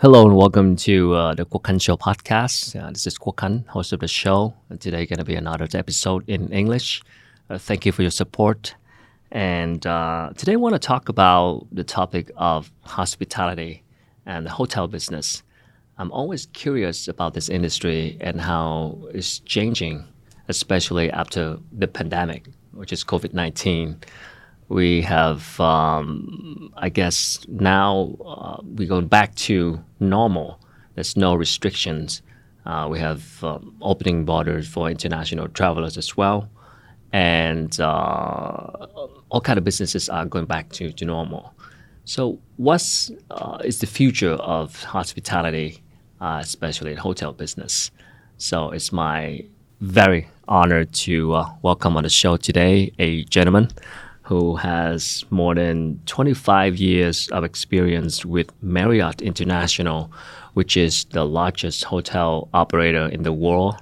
Hello and welcome to uh, the Kwok Show podcast. Uh, this is Kwok host of the show. Today going to be another episode in English. Uh, thank you for your support. And uh, today I want to talk about the topic of hospitality and the hotel business. I'm always curious about this industry and how it's changing, especially after the pandemic, which is COVID 19 we have, um, I guess, now uh, we're going back to normal. There's no restrictions. Uh, we have um, opening borders for international travelers as well, and uh, all kind of businesses are going back to, to normal. So, what's uh, is the future of hospitality, uh, especially in hotel business? So, it's my very honor to uh, welcome on the show today a gentleman who has more than 25 years of experience with Marriott International, which is the largest hotel operator in the world.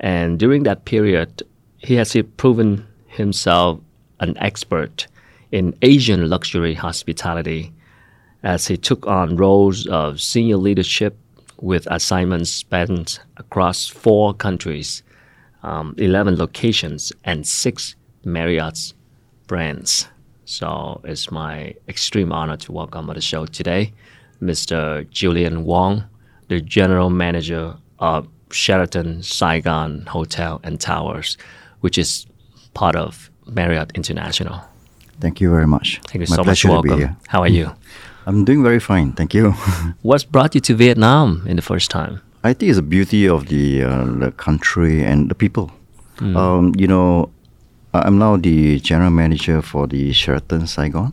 And during that period, he has proven himself an expert in Asian luxury hospitality as he took on roles of senior leadership with assignments spent across four countries, um, 11 locations, and six Marriott's brands. So it's my extreme honor to welcome on the show today Mr. Julian Wong, the general manager of Sheraton Saigon Hotel and Towers, which is part of Marriott International. Thank you very much. Thank you my so much. Welcome. How are you? I'm doing very fine. Thank you. What's brought you to Vietnam in the first time? I think it's the beauty of the, uh, the country and the people. Mm. Um, you know, I'm now the general manager for the Sheraton Saigon.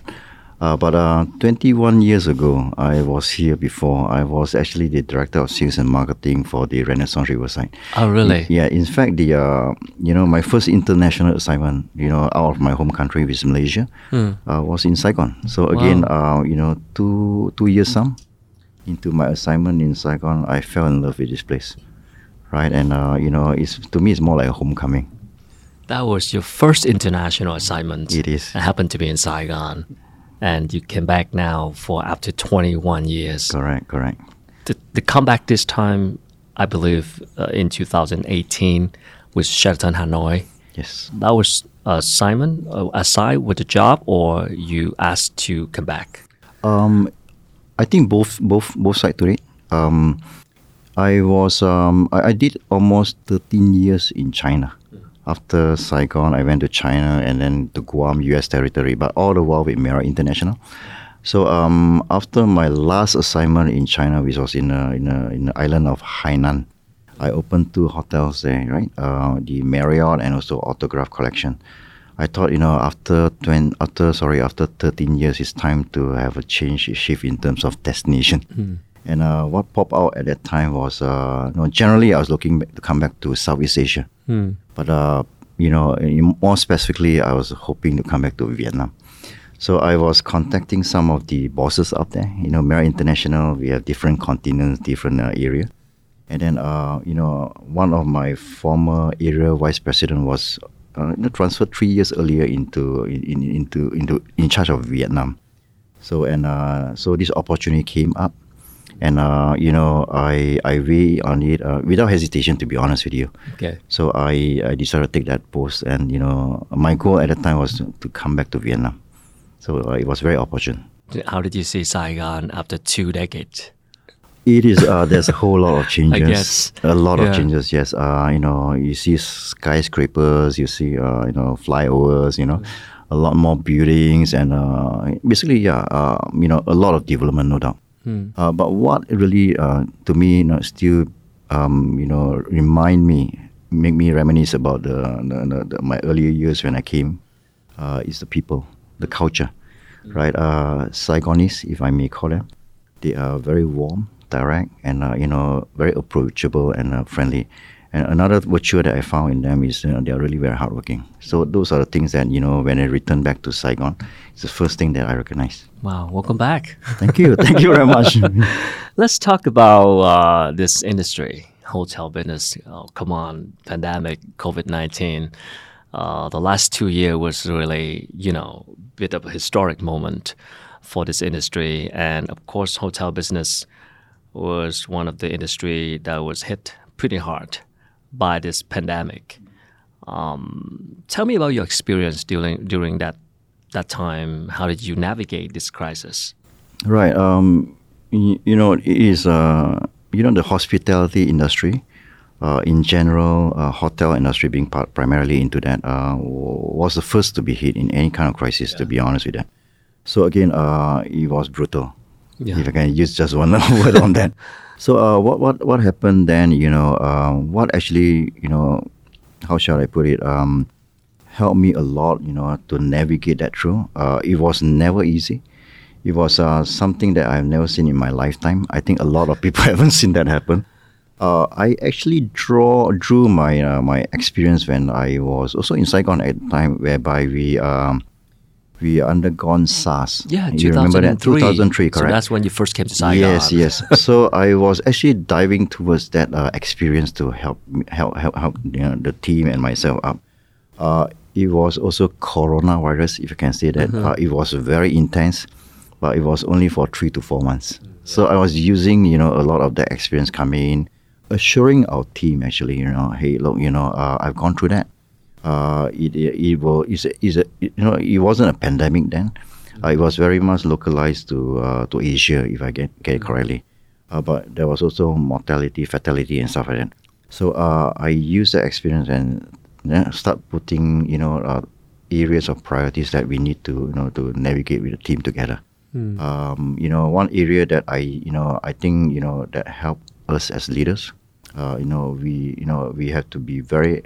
Uh, but uh, 21 years ago, I was here before. I was actually the director of sales and marketing for the Renaissance Riverside. Oh, really? yeah. In fact, the uh, you know my first international assignment, you know, out of my home country, which is Malaysia, mm. was in Saigon. So again, wow. Uh, you know, two two years some into my assignment in Saigon, I fell in love with this place, right? And uh, you know, it's to me, it's more like a homecoming. That was your first international assignment. It is. It happened to be in Saigon. And you came back now for after 21 years. Correct, correct. The, the comeback this time, I believe, uh, in 2018 with Sheraton Hanoi. Yes. That was uh, Simon uh, aside with the job, or you asked to come back? Um, I think both both both sides to it. Um, I was um, I, I did almost 13 years in China after Saigon, I went to China and then to Guam, U.S. territory, but all the while with Marriott International. So um, after my last assignment in China, which was in a, in, a, in the island of Hainan, I opened two hotels there, right? Uh, the Marriott and also Autograph Collection. I thought, you know, after 20, after sorry, after 13 years, it's time to have a change, shift in terms of destination. Mm. And uh, what popped out at that time was, uh, you know, generally I was looking to come back to Southeast Asia. Mm. But, uh, you know, more specifically, I was hoping to come back to Vietnam. So I was contacting some of the bosses up there. You know, Marriott International, we have different continents, different uh, area. And then, uh, you know, one of my former area vice president was uh, transferred three years earlier into in, into into in charge of Vietnam. So and uh, so this opportunity came up, and uh, you know I I weigh on it uh, without hesitation to be honest with you. Okay. So I I decided to take that post, and you know my goal at the time was to, to come back to Vietnam. So uh, it was very opportune. How did you see Saigon after two decades? It is. Uh, there's a whole lot of changes. I guess. A lot yeah. of changes. Yes. Uh, you know, you see skyscrapers. You see, uh, you know, flyovers. You know, a lot more buildings, and uh, basically, yeah, uh, you know, a lot of development, no doubt. Hmm. Uh, but what really, uh, to me, you know, still, um, you know, remind me, make me reminisce about the, the, the my earlier years when I came, uh, is the people, the culture, right? Uh, Saigonese, if I may call them, they are very warm, direct, and uh, you know, very approachable and uh, friendly. And another virtue that I found in them is you know, they are really very hardworking. So those are the things that you know when I return back to Saigon, it's the first thing that I recognize. Wow, welcome back. Thank you, thank you very much. Let's talk about uh, this industry, hotel business. Oh, come on, pandemic, COVID nineteen. Uh, the last two years was really, you know, bit of a historic moment for this industry, and of course, hotel business was one of the industry that was hit pretty hard by this pandemic. Um, tell me about your experience during during that that time. How did you navigate this crisis? Right. Um, you, you know, it is uh, you know the hospitality industry. Uh, in general, uh, hotel industry being part, primarily into that uh, was the first to be hit in any kind of crisis. Yeah. To be honest with that, so again, uh, it was brutal. Yeah. If I can use just one word on that. So uh, what what what happened then? You know, uh, what actually you know, how shall I put it? Um, helped me a lot. You know, to navigate that through. Uh, it was never easy. It was uh, something that I've never seen in my lifetime. I think a lot of people haven't seen that happen. Uh, I actually draw drew my uh, my experience when I was also in Saigon at the time, whereby we um, we undergone SARS. Yeah, you remember that 2003, correct? So that's when you first came to Saigon. Yes, yes. so I was actually diving towards that uh, experience to help help help help you know, the team and myself up. Uh, it was also coronavirus, if you can say that. Mm-hmm. Uh, it was very intense, but it was only for three to four months. Yeah. So I was using you know a lot of that experience coming in, assuring our team actually you know hey look you know uh, I've gone through that uh, it, it, will, it's, a, it's a, you know, it wasn't a pandemic then. Uh, it was very much localized to uh, to Asia, if I get, get it correctly. Uh, but there was also mortality, fatality, and stuff like that. So uh, I used that experience and start putting, you know, uh, areas of priorities that we need to, you know, to navigate with the team together. Mm. Um, you know, one area that I, you know, I think, you know, that helped us as leaders. Uh, you know, we, you know, we have to be very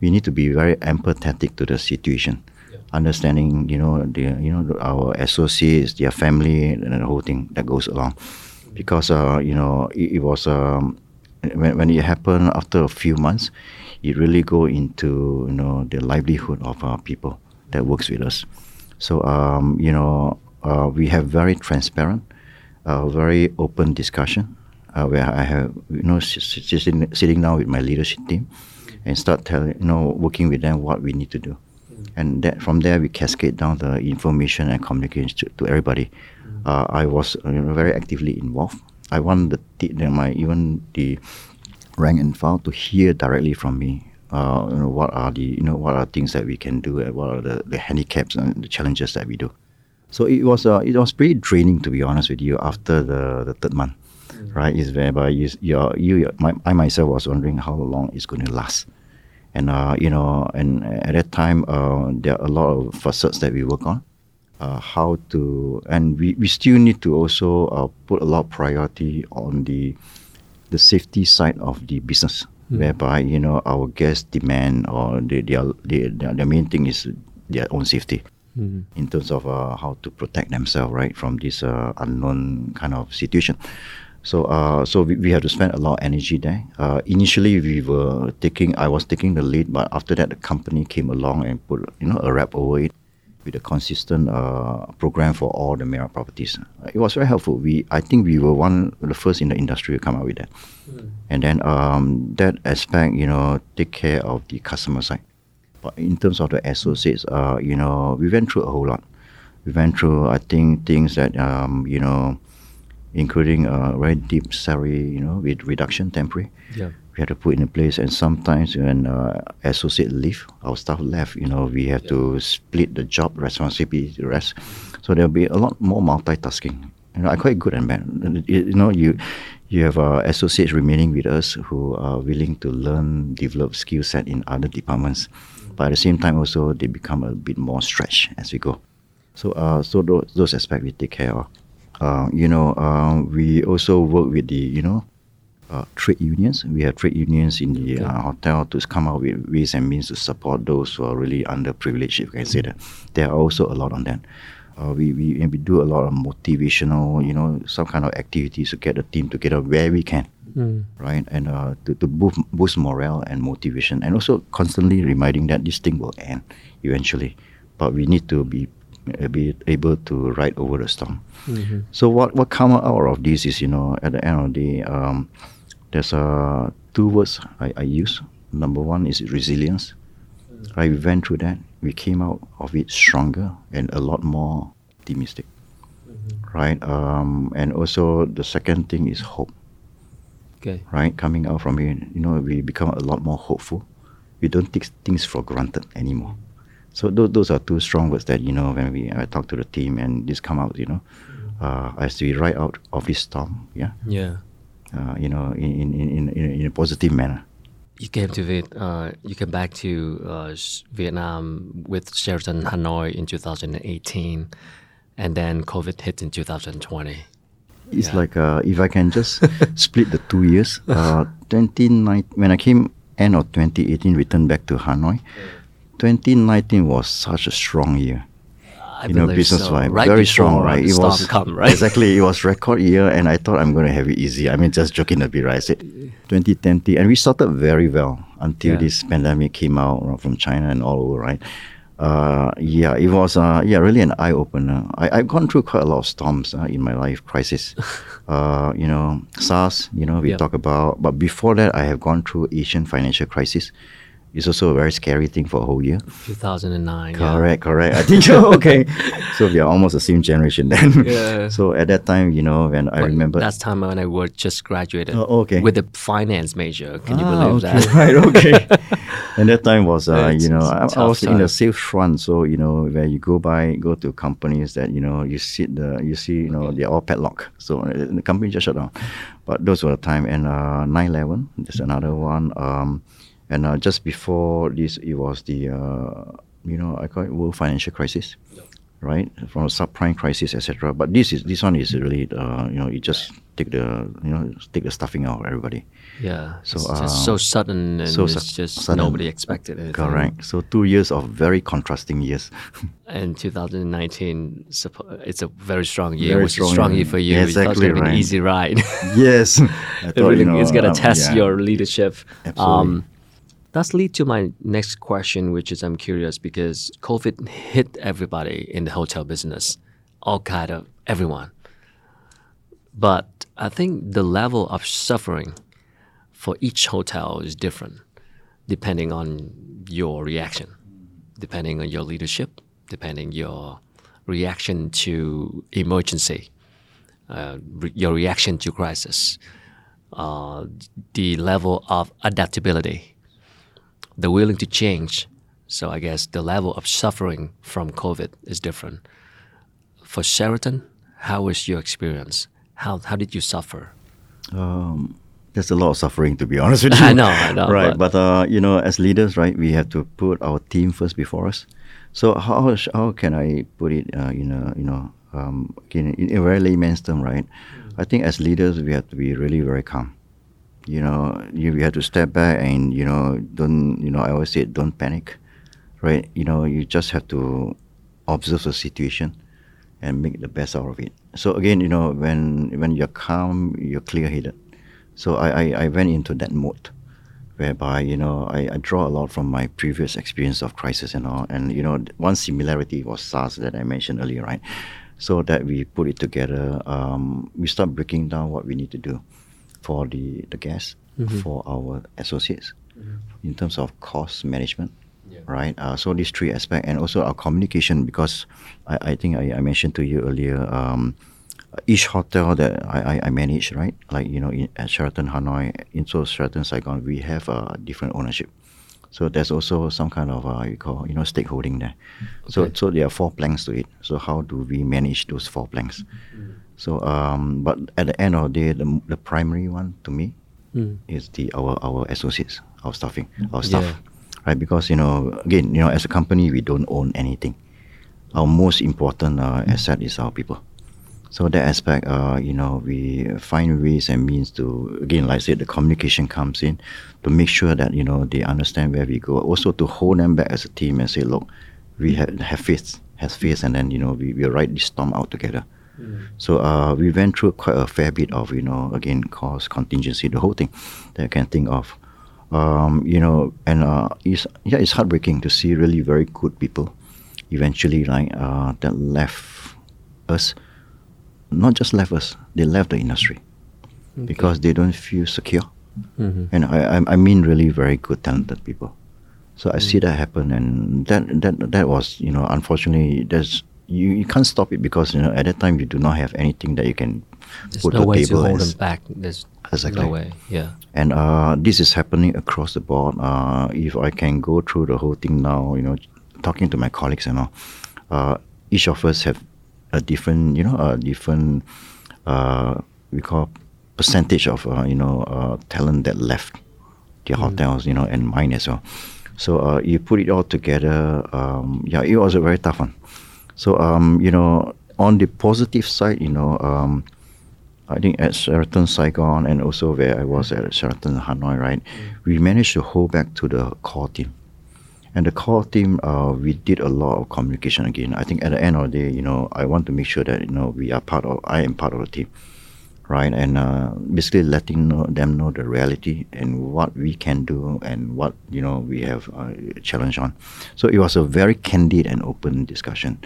we need to be very empathetic to the situation, yeah. understanding you know the you know our associates, their family, and the whole thing that goes along, because uh, you know it, it was um, when when it happened after a few months, it really go into you know the livelihood of our people that works with us. So um, you know uh, we have very transparent, uh, very open discussion uh, where I have you know sitting sitting down with my leadership team and start telling, you know, working with them what we need to do. Mm. And that from there we cascade down the information and communication to, to everybody. Mm. Uh, I was you know, very actively involved. I want the, the my even the rank and file to hear directly from me. Uh, you know, what are the you know what are things that we can do and what are the, the handicaps and the challenges that we do. So it was uh, it was pretty draining to be honest with you after the, the third month right? Is whereby you, you, you my, I myself was wondering how long it's going to last. And, uh, you know, and at that time, uh, there are a lot of facets that we work on. Uh, how to, and we, we still need to also uh, put a lot of priority on the, the safety side of the business, mm. whereby, you know, our guests demand or they, they are, they, their main thing is their own safety. Mm. in terms of uh, how to protect themselves right from this uh, unknown kind of situation so, uh, so we, we have to spend a lot of energy there. Uh, initially, we were taking, I was taking the lead, but after that, the company came along and put, you know, a wrap over it with a consistent uh, program for all the Marriott properties. It was very helpful. We, I think, we were one of the first in the industry to come up with that. Mm. And then um, that aspect, you know, take care of the customer side. But in terms of the associates, uh, you know, we went through a whole lot. We went through, I think, things that, um, you know including a very deep salary, you know, with reduction temporary. Yeah. We had to put in place, and sometimes when uh, associate leave, our staff left, you know, we have yeah. to split the job responsibility the rest. So there'll be a lot more multitasking. You know, I quite good and bad. You know, you you have uh, associates remaining with us who are willing to learn, develop skill set in other departments, mm-hmm. but at the same time also they become a bit more stretched as we go. So uh, so those, those aspects we take care of. Uh, you know, uh, we also work with the, you know, uh, trade unions. We have trade unions in the okay. uh, hotel to come up with ways and means to support those who are really underprivileged, if I can say that. There are also a lot on that. Uh, we, we, we do a lot of motivational, you know, some kind of activities to get the team together where we can, mm. right? And uh, to, to boost, boost morale and motivation, and also constantly reminding that this thing will end eventually. But we need to be be able to ride over the storm. Mm-hmm. So what what come out of this is you know at the end of the day, um, there's uh, two words I, I use. Number one is resilience. Mm-hmm. I went through that. We came out of it stronger and a lot more optimistic, mm-hmm. right? Um, and also the second thing is hope. Okay. right? Coming out from it, you know, we become a lot more hopeful. We don't take things for granted anymore. So those, those are two strong words that you know when we I talk to the team and this come out, you know, uh, as we ride out of this storm, yeah, Yeah. uh, you know, in in, in, in, in a positive manner. You came to Viet, uh, you came back to uh, Vietnam with Sheraton Hanoi in 2018, and then COVID hit in 2020. It's Yeah. like uh, if I can just split the two years. Uh, 2019 when I came end of 2018, returned back to Hanoi. 2019 was such a strong year. I you know, business so. wise, Right very strong, right? It was come, right? exactly. It was record year, and I thought I'm going to have it easy. I mean, just joking a bit, right? I said 2020, and we started very well until Yeah. this pandemic came out from China and all over, right? Uh, yeah, it was uh, yeah really an eye opener. I, I've gone through quite a lot of storms uh, in my life, crisis. uh, you know, SARS. You know, we talk about, but before that, I have gone through Asian financial crisis. It's also a very scary thing for a whole year. 2009. yeah. Correct, correct. I think okay. so we are almost the same generation then. Yeah. So at that time, you know, when I remember that's time when I was just graduated. Oh, okay. With a finance major. Can you Ah, believe okay, that? Right, okay. and that time was, uh, It's- you know, I, I was in the sales front, so you know, where you go by, go to companies that you know, you see, the, you see, you know, they're all padlock. So uh, the company just shut down. But those were the time, and uh, 9/11, there's another one, um, and uh, just before this, it was the, uh, you know, I call it world financial crisis. Right from a subprime crisis, etc. But this is this one is really, uh, you know, you just take the, you know, take the stuffing out of everybody. Yeah. So, it's just so um, sudden and so it's su- just sudden. nobody expected it. Correct. So two years of very contrasting years. And 2019, it's a very strong year. Very it was a strong strong year. for you. Yeah, You thought it was exactly going to be an right. easy ride. yes. I It really- you know, it's going to um, test yeah. your leadership. Um, Absolutely. That's lead to my next question, which is I'm curious because COVID hit everybody in the hotel business, all kind of everyone. But I think the level of suffering for each hotel is different, depending on your reaction, depending on your leadership, depending your reaction to emergency, uh, re- your reaction to crisis, uh, the level of adaptability, the willing to change. So I guess the level of suffering from COVID is different. For Sheraton, how was your experience? How how did you suffer? Um, there's a lot of suffering, to be honest with you. I know, I know, right, but- but, uh, you know, as leaders, right, we have to put our team first before us. So how how can I put it uh, in a you know um, in, in a very layman's term, right? I think as leaders, we have to be really very calm. You know, you we have to step back and you know don't you know I always say don't panic, right? You know, you just have to observe the situation and make the best out of it. So again, you know, when when you're calm, you're clear-headed. So I, I, I went into that mode, whereby you know I, I draw a lot from my previous experience of crisis and all. And you know, one similarity was SARS that I mentioned earlier, right? So that we put it together, um, we start breaking down what we need to do for the the guests, for our associates, in terms of cost management, right? Uh, so these three aspects, and also our communication, because I, I think I, I mentioned to you earlier, um, each hotel that I, I, I manage, right? Like you know, in, at Sheraton Hanoi, into Sheraton Saigon, we have a different ownership. So there's also some kind of uh, you call you know stakeholding there. So Okay. so there are four planks to it. So how do we manage those four planks? So um, but at the end of the day, the, the primary one to me is the our our associates, our staffing, our staff, Yeah. right? Because you know again you know as a company we don't own anything. Our most important uh, asset is our people. So that aspect, uh, you know, we find ways and means to again, like I said, the communication comes in to make sure that you know they understand where we go. Also to hold them back as a team and say, look, we have have faith, have faith, and then you know we will ride this storm out together. So uh, we went through quite a fair bit of you know again cost contingency, the whole thing that I can think of. Um, you know, and uh, it's yeah, it's heartbreaking to see really very good people eventually like uh, that left us not just left us, they left the industry because they don't feel secure. And I, I, mean really very good, talented people. So I see that happen, and that that that was you know unfortunately that's you, you can't stop it because you know at that time you do not have anything that you can There's put no the way to table hold and them back. There's Exactly. no way. Yeah. and uh, this is happening across the board. Uh, if I can go through the whole thing now, you know, talking to my colleagues and all, uh, each of us have a different, you know, a different, uh, we call percentage of, uh, you know, uh, talent that left the hotels, you know, and mine as well. So uh, you put it all together. Um, yeah, it was a very tough one. So um, you know, on the positive side, you know, um, I think at Sheraton Saigon and also where I was at Sheraton Hanoi, right, we managed to hold back to the core team. And the core team, uh, we did a lot of communication again. I think at the end of the day, you know, I want to make sure that you know we are part of. I am part of the team, right? And uh, basically letting know, them know the reality and what we can do and what you know we have uh, challenge on. So it was a very candid and open discussion.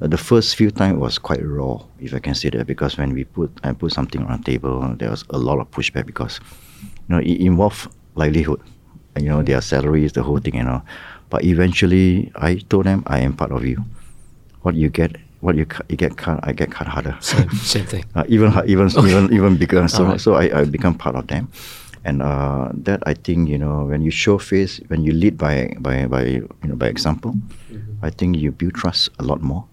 Uh, the first few times was quite raw, if I can say that, because when we put I put something on the table, there was a lot of pushback because you know it involved livelihood, you know their salaries, the whole thing, you know. But eventually, I told them I am part of you. What you get, what you you get cut, I get cut harder. Same, same thing. uh, even even even even bigger. So Alright. so I, I become part of them, and uh, that I think you know when you show face, when you lead by by by you know by example, I think you build trust a lot more,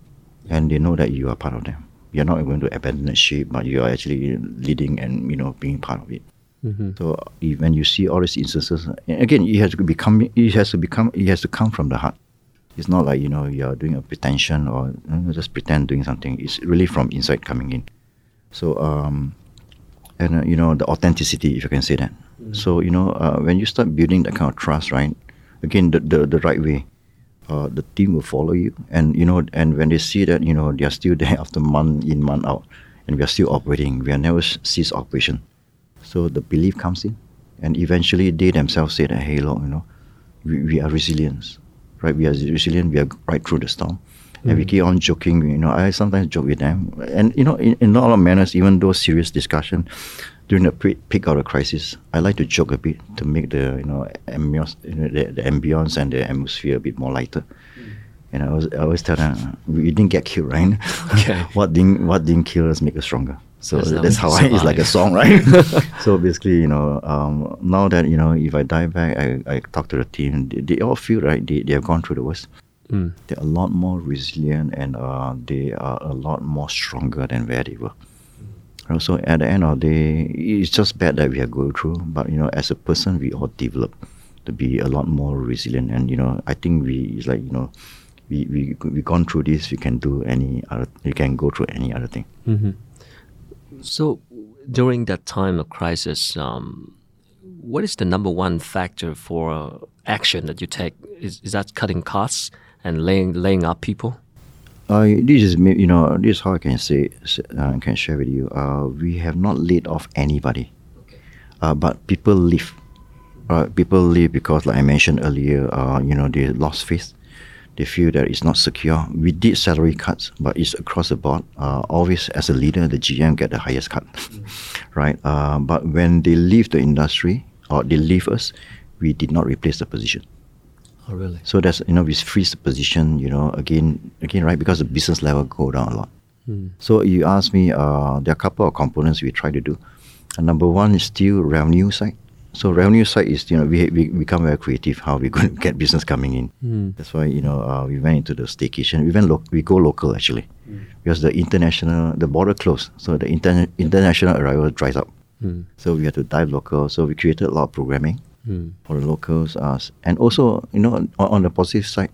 and they know that you are part of them. You're not going to abandon the ship, but you are actually leading and you know being part of it. Mm-hmm. So when you see all these instances, again, it has to become, it has to become, it has to come from the heart. It's not like you know you are doing a pretension or you know, just pretend doing something. It's really from inside coming in. So um, and uh, you know the authenticity, if you can say that. So you know uh, when you start building that kind of trust, right? Again, the the, the right way. Uh, the team will follow you, and you know, and when they see that you know they are still there after month in month out, and we are still operating, we are never cease operation. So the belief comes in, and eventually they themselves say that, hey, look, you know, we, we are resilient, right? We are resilient. We are right through the storm, and we keep on joking. You know, I sometimes joke with them, and you know, in, in all of manners, even though serious discussion during the pre- peak of the crisis, I like to joke a bit to make the you know ambience, you know, the, the ambience and the atmosphere a bit more lighter. And I always, I always tell them, we didn't get killed, right? Okay. what didn't what didn't kill us make us stronger. So That's that's, how how I, it's like a song, right? so basically, you know, um, now that you know, if I dive back, I, I talk to the team. They, they all feel right. They, they have gone through the worst. Mm. They're a lot more resilient and uh, they are a lot more stronger than where they were. You know, So at the end of the day, it's just bad that we are going through. But you know, as a person, we all develop to be a lot more resilient. And you know, I think we it's like you know, we we we gone through this. We can do any other. We can go through any other thing. Mm-hmm. So during that time of crisis, um, what is the number one factor for uh, action that you take? Is, is that cutting costs and laying laying up people? I this is you know this is how I can say uh, can share with you. Uh, we have not laid off anybody, uh, but people leave. Uh, people leave because, like I mentioned earlier, uh, you know they lost faith. They feel that it's not secure. We did salary cuts, but it's across the board. Uh, always, as a leader, the GM get the highest cut, right? Uh, but when they leave the industry or they leave us, we did not replace the position. Oh, really? So that's you know we freeze the position, you know, again again right because the business level go down a lot. So you ask me, uh, there are a couple of components we try to do. And number one is still revenue side. So revenue side is you know we we become very creative how we going to get business coming in. Mm. That's why you know uh, we went into the staycation. We went lo- we go local actually because the international the border closed, so the interna- international arrival dries up. Mm. So we had to dive local. So we created a lot of programming Mm. for the locals. Uh, s- and also, you know, on, on the positive side,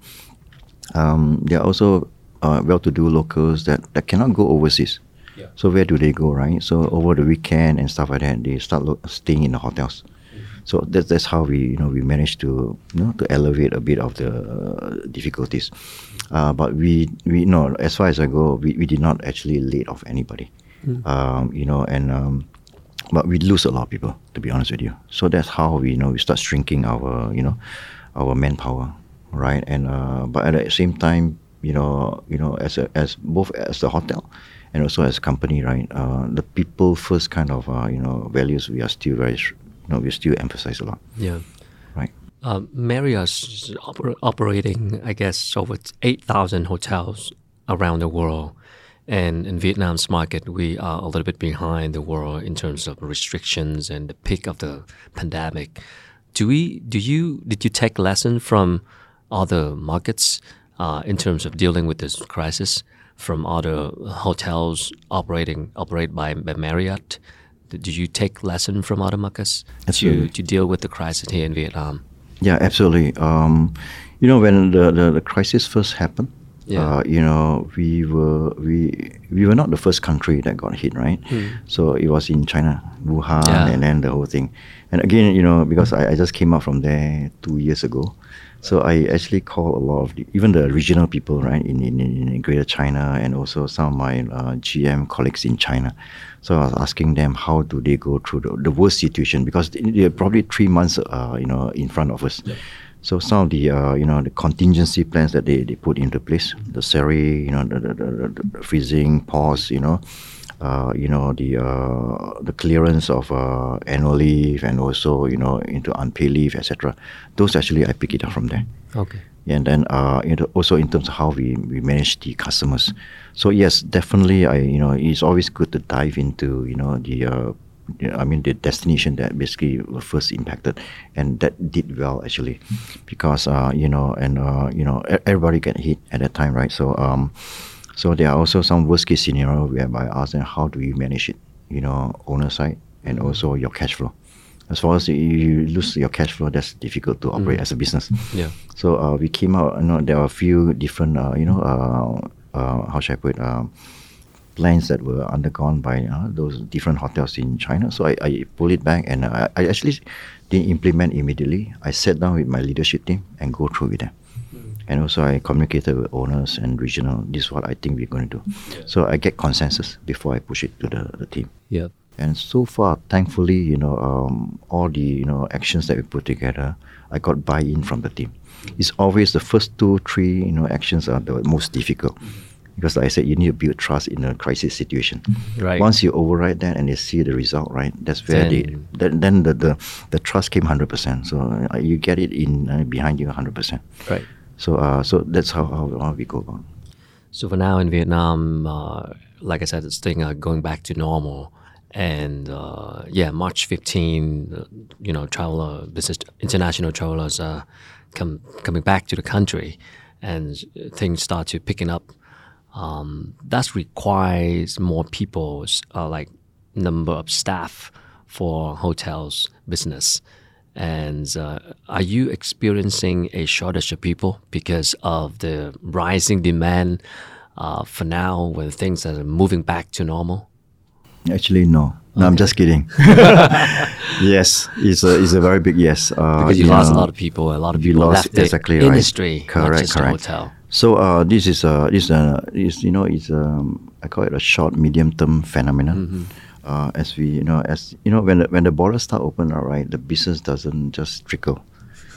um, there are also uh, well-to-do locals that, that cannot go overseas. Yeah. So where do they go, right? So over the weekend and stuff like that, they start lo- staying in the hotels. So that's that's how we you know we managed to you know to elevate a bit of the uh, difficulties. Uh, but we we you know as far as I go, we, we did not actually laid off anybody. Um, you know, and um, but we lose a lot of people to be honest with you. So that's how we you know we start shrinking our you know our manpower, right? And uh, but at the same time, you know, you know, as a as both as the hotel and also as a company, right? Uh, the people first kind of uh, you know values we are still very you know we still emphasize a lot, Yeah. right? Um, Marriott's oper- operating, I guess, over 8,000 hotels around the world. And in Vietnam's market, we are a little bit behind the world in terms of restrictions and the peak of the pandemic. Do we? Do you? Did you take lesson from other markets uh, in terms of dealing with this crisis from other hotels operating operated by, by Marriott? Did you take lesson from other markets to, to deal with the crisis here in Vietnam? Yeah, absolutely. Um, you know, when the, the, the crisis first happened, Yeah. uh, you know, we were we we were not the first country that got hit, right? So it was in China, Wuhan. Yeah. and then the whole thing. And again, you know, because I, I just came out from there two years ago, so I actually call a lot of the, even the regional people, right, in, in, in Greater China, and also some of my uh, GM colleagues in China. So I was asking them how do they go through the, the worst situation because they- they're probably three months, uh, you know, in front of us. So some of the uh, you know the contingency plans that they, they put into place, the SERI, you know, the, the, the, the freezing, pause, you know, uh, you know the uh, the clearance of uh, annual leave and also you know into unpaid leave, etc. Those actually I pick it up from there Okay. and then uh, you know, also in terms of how we, we manage the customers. So yes, definitely, I you know it's always good to dive into you know the uh, I mean the destination that basically were first impacted, and that did well actually, because uh, you know and uh, you know everybody get hit at that time, right? So um, so there are also some worst case scenario whereby I ask them how do you manage it, you know, owner side and also your cash flow. As far as you lose your cash flow, that's difficult to operate as a business. Yeah. So uh, we came out. You know, there are a few different. Uh, you know, uh, uh, how should I put? it, Um, plans that were undergone by uh, those different hotels in China. So I, I pull it back and I, I actually didn't implement immediately. I sat down with my leadership team and go through with them. And also I communicated with owners and regional. This is what I think we're going to do. So I get consensus before I push it to the, the team. Yeah. And so far, thankfully, you know, um, all the you know actions that we put together, I got buy-in from the team. It's always the first two, three, you know, actions are the most difficult, because like I said, you need to build trust in a crisis situation. Right. Once you override that and you see the result, right? That's where the Then- then, then the, the the trust came hundred percent. So uh, you get it in uh, behind you hundred percent. Right. So uh, so that's how, how how we go about. it. So for now in Vietnam, uh, like I said, it's thing uh, going back to normal. And uh, yeah, March 15, uh, you know, traveler, business, international travelers are come, coming back to the country and things start to picking up. Um, that requires more people, uh, like number of staff for hotels business. And uh, are you experiencing a shortage of people because of the rising demand uh, for now when things are moving back to normal? Actually, no. No, I'm just kidding. yes, it's a it's a very big yes. Uh, Because you you lost a lot of people, a lot of you people lost left the exactly right. industry, not Correct, just correct. the hotel. So uh, this is a this uh, is you know it's um, I call it a short medium term phenomenon. Mm-hmm. Uh, as we you know as you know when the, when the borders start open, all right, the business doesn't just trickle.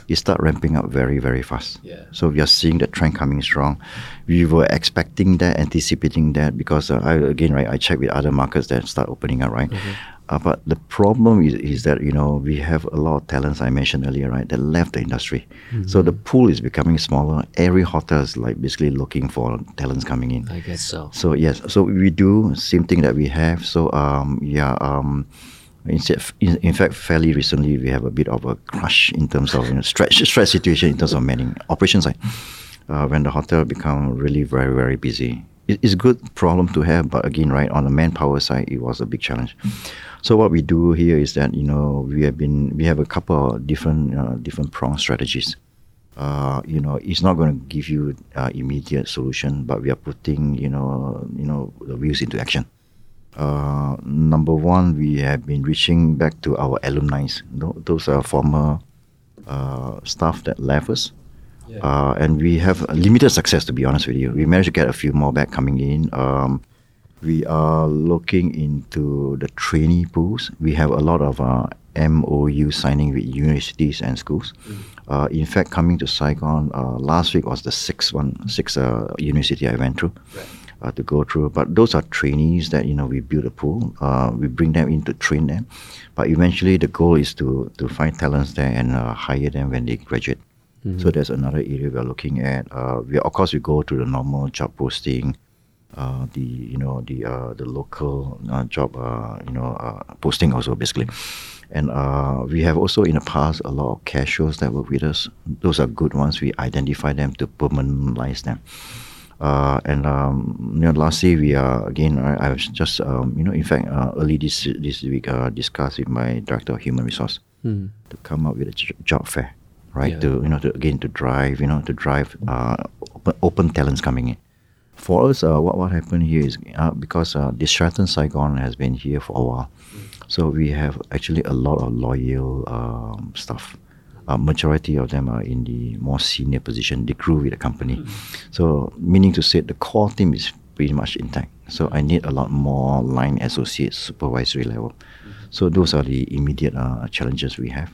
It start ramping up very very fast. Yeah. So we are seeing the trend coming strong. We were expecting that, anticipating that because uh, I again right I check with other markets that start opening up right. Uh, but the problem is, is that you know we have a lot of talents I mentioned earlier right that left the industry. So the pool is becoming smaller. Every hotel is like basically looking for talents coming in. I guess so. So yes, so we do same thing that we have. So um, yeah, um, instead, in, in fact, fairly recently we have a bit of a crush in terms of you know, stretch stretch situation in terms of manning operations side. Uh, when the hotel become really very very busy, it, it's a good problem to have, but again, right on the manpower side, it was a big challenge. So what we do here is that you know we have been we have a couple of different uh, different prong strategies uh, you know, it's not going to give you uh, immediate solution, but we are putting, you know, you know, the wheels into action. Uh, number one, we have been reaching back to our alumni. Those are former uh, staff that left us. Uh, and we have limited success, to be honest with you. We managed to get a few more back coming in. Um, we are looking into the trainee pools. We have a lot of uh, MOU signing with universities and schools. Uh, in fact, coming to Saigon uh, last week was the sixth one, sixth uh, university I went through uh, to go through. But those are trainees that you know we build a pool. Uh, we bring them in to train them. But eventually, the goal is to to find talents there and uh, hire them when they graduate. So that's another area we are looking at. Uh, we of course we go to the normal job posting, uh, the you know the uh, the local uh, job uh, you know uh, posting also basically, and uh, we have also in the past a lot of casuals that work with us. Those are good ones. We identify them to permanentize them. Uh, and um, you know, lastly, we are again. I, I was just um, you know, in fact, uh, early this this week, uh, discussed with my director of human resource to come up with a job fair, right? Yeah. To you know, to again to drive, you know, to drive uh, open, open talents coming in. For us, uh, what what happened here is uh, because uh, the Sheraton Saigon has been here for a while, so we have actually a lot of loyal um, staff. Uh, majority of them are in the more senior position. They grew with the company, so meaning to say the core team is pretty much intact. So I need a lot more line associates, supervisory level. So those are the immediate uh, challenges we have.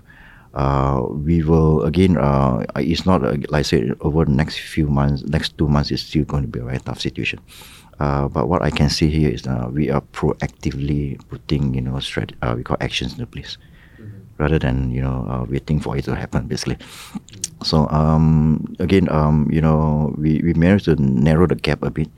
Uh, we will again. Uh, it's not uh, like I said over the next few months. Next two months is still going to be a very tough situation. Uh, but what I can see here is uh, we are proactively putting you know strat- uh, we call actions into place, rather than you know uh, waiting for it to happen basically. So um, again, um, you know, we, we managed to narrow the gap a bit,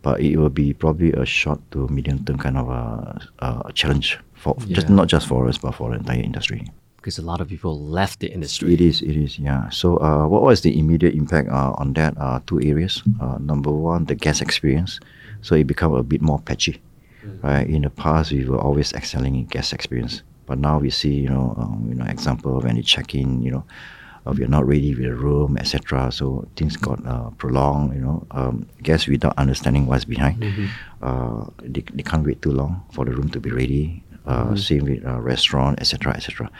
but it will be probably a short to medium term kind of a, a challenge for just not just for us but for the entire industry. Because a lot of people left the industry. It is, it is, yeah. So, uh, what was the immediate impact uh, on that? Uh, two areas. Uh, number one, the guest experience. So it become a bit more patchy, right? In the past, we were always excelling in guest experience, but now we see, you know, um, you know, example when you check in, you know, uh, we are not ready with the room, etc. So things got uh, prolonged, you know. Um, guests without understanding what's behind, uh, they, they can't wait too long for the room to be ready. Uh, Same with uh, restaurant, etc., etc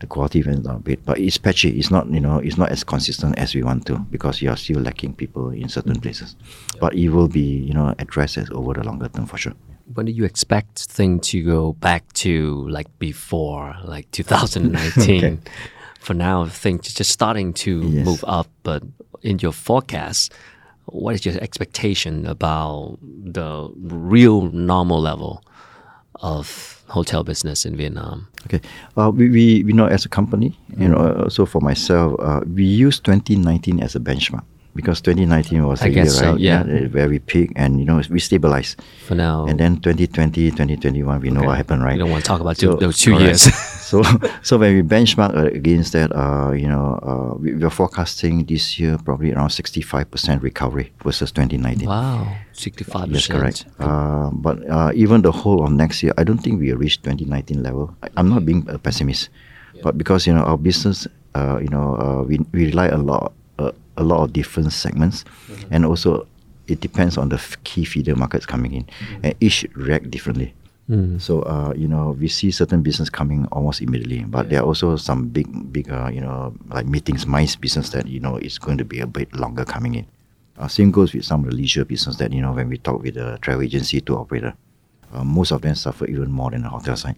the quality went down a bit, but it's patchy. It's not, you know, it's not as consistent as we want to because you are still lacking people in certain mm-hmm. places. But it will be, you know, addressed as over the longer term for sure. When do you expect things to go back to like before, like 2019? For now, things just starting to Yes. move up, but in your forecast, what is your expectation about the real normal level of hotel business in Vietnam? Okay, uh, we, we we know as a company, you know, uh, so for myself, uh, we use 2019 as a benchmark because 2019 was I a year, so, right? yeah. uh, where we peak and you know we stabilize. For now, And then 2020, 2021, we know what happened, right? We don't want to talk about two- those two correct. years. so, so when we benchmark against that, uh, you know, uh, we, we are forecasting this year probably around 65% recovery versus 2019. wow, 65%. Yes, correct. Uh, but uh, even the whole of next year, I don't think we reach 2019 level. I, I'm not being a pessimist, but because you know our business, uh, you know, uh, we, we rely a lot, uh, a lot of different segments, and also it depends on the f- key feeder markets coming in, and each react differently. So uh, you know we see certain business coming almost immediately, but there are also some big, big, uh, you know, like meetings, MICE business that you know is going to be a bit longer coming in. Uh, same goes with some of the leisure business that you know when we talk with the travel agency to operator, uh, most of them suffer even more than the hotel side.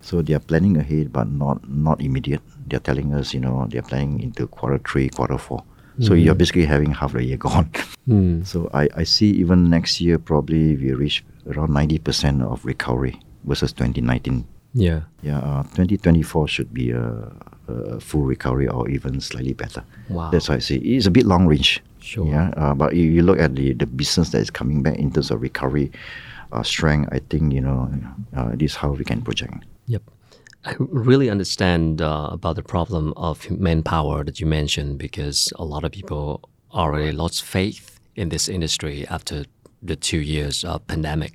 So they are planning ahead, but not not immediate. They are telling us, you know, they are planning into quarter three, quarter four. So you're basically having half the year gone. So I, I see even next year probably we reach around ninety percent of recovery versus 2019. Yeah. Yeah, uh, 2024 should be a, a full recovery or even slightly better. Wow. That's why I say it's a bit long range. Sure. Yeah, uh, but you, you look at the, the business that is coming back in terms of recovery uh, strength, I think, you know, uh, this is how we can project. Yep. I really understand uh, about the problem of manpower that you mentioned because a lot of people already lost faith in this industry after the two years of pandemic.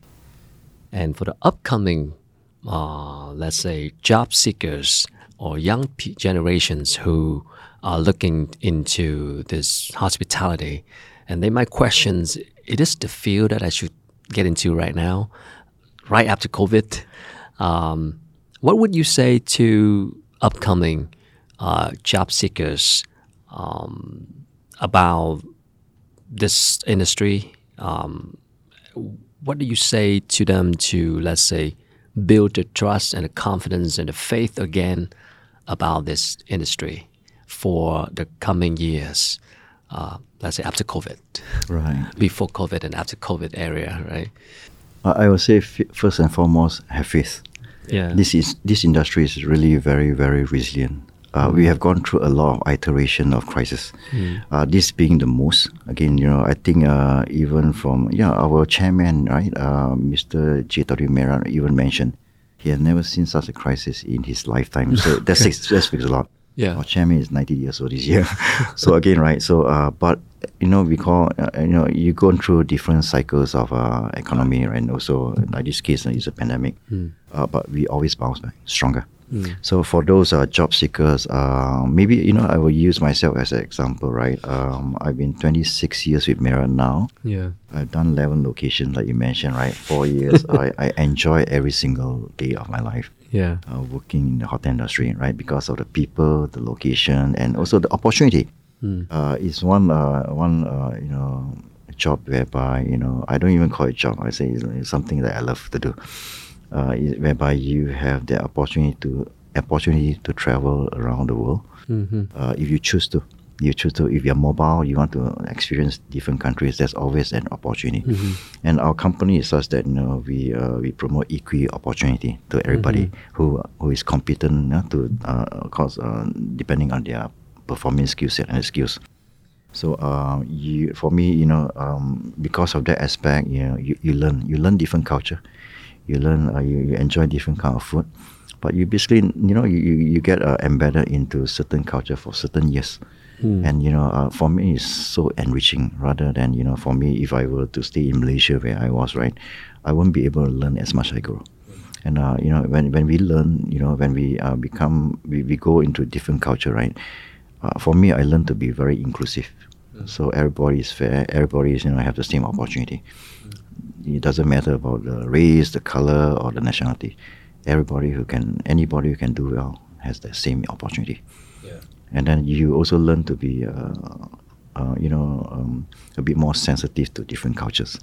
And for the upcoming, uh, let's say, job seekers or young pe- generations who are looking into this hospitality, and they might question, it is the field that I should get into right now, right after COVID. Um, what would you say to upcoming uh, job seekers um, about this industry? Um, what do you say to them to, let's say, build the trust and the confidence and the faith again about this industry for the coming years? Uh, let's say after COVID, Right. before COVID and after COVID area, right? I would say f- first and foremost, have faith. Yeah. This is this industry is really very very resilient. Uh, We have gone through a lot of iteration of crisis. Uh, this being the most. Again, you know, I think uh, even from yeah, our chairman, right, uh, Mr. J. W. Marriott, even mentioned he has never seen such a crisis in his lifetime. So that speaks that speaks a lot. Yeah. Our chairman is 90 years old this year. so again, right. So, uh, but you know, we call uh, you know you go through different cycles of uh, economy, right? And also, like this case, is a pandemic. Uh, but we always bounce back stronger. So for those uh, job seekers, uh, maybe you know I will use myself as an example, right? Um, I've been 26 years with Marriott now. Yeah. I've done 11 locations, like you mentioned, right? Four years. I, I enjoy every single day of my life Yeah. uh, working in the hotel industry, right? Because of the people, the location, and also the opportunity. Uh, it's one uh, one uh, you know job whereby you know I don't even call it job. I say it's, it's something that I love to do. Uh, whereby you have the opportunity to opportunity to travel around the world. Uh, if you choose to, you choose to. If you're mobile, you want to experience different countries. There's always an opportunity. And our company is such that you know we uh, we promote equal opportunity to everybody who who is competent you know, to uh, of course uh, depending on their performance skill set and skills. So uh, you, for me, you know, um, because of that aspect, you know, you, you learn, you learn different culture, you learn, uh, you, you enjoy different kind of food, but you basically, you know, you, you, you get uh, embedded into certain culture for certain years. And you know, uh, for me, it's so enriching. Rather than you know, for me, if I were to stay in Malaysia where I was, right, I won't be able to learn as much as I grow. And uh, you know, when when we learn, you know, when we uh, become, we, we go into different culture, right? Uh, for me, I learned to be very inclusive. So everybody is fair. Everybody is, you know, have the same opportunity. It doesn't matter about the race, the color, or the nationality. Everybody who can, anybody who can do well, has the same opportunity. Yeah. And then you also learn to be, uh, uh, you know, um, a bit more sensitive to different cultures.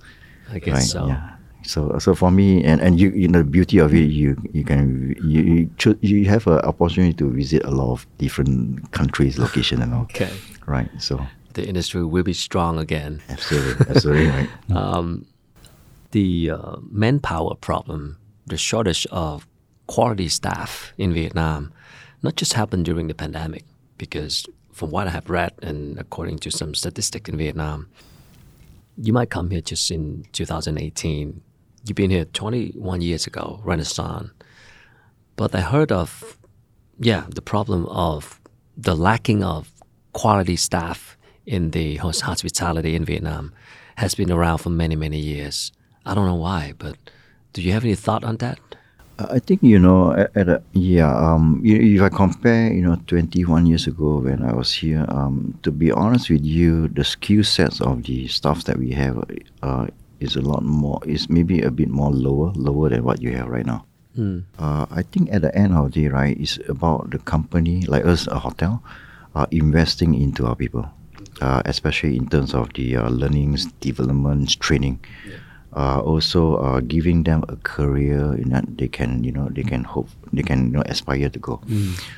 I guess right? so. Yeah. So, so for me, and, and you, you know, the beauty of it, you you can you you, choo- you have an opportunity to visit a lot of different countries, location, and all. Okay. Right. So, The industry will be strong again. absolutely, absolutely right. Um, the uh, manpower problem, the shortage of quality staff in Vietnam, not just happened during the pandemic, because from what I have read and according to some statistics in Vietnam, you might come here just in 2018. You've been here 21 years ago, Renaissance. But I heard of, yeah, the problem of the lacking of quality staff in the hospitality in Vietnam has been around for many, many years. I don't know why, but do you have any thought on that? I think you know at, at a, yeah um if I compare you know 21 years ago when I was here um to be honest with you the skill sets of the stuff that we have uh, is a lot more is maybe a bit more lower lower than what you have right now. Uh, I think at the end of the day right it's about the company like us a hotel uh, investing into our people uh, especially in terms of the uh, learnings developments training uh, also uh, giving them a career in that they can you know they can hope they can you know aspire to go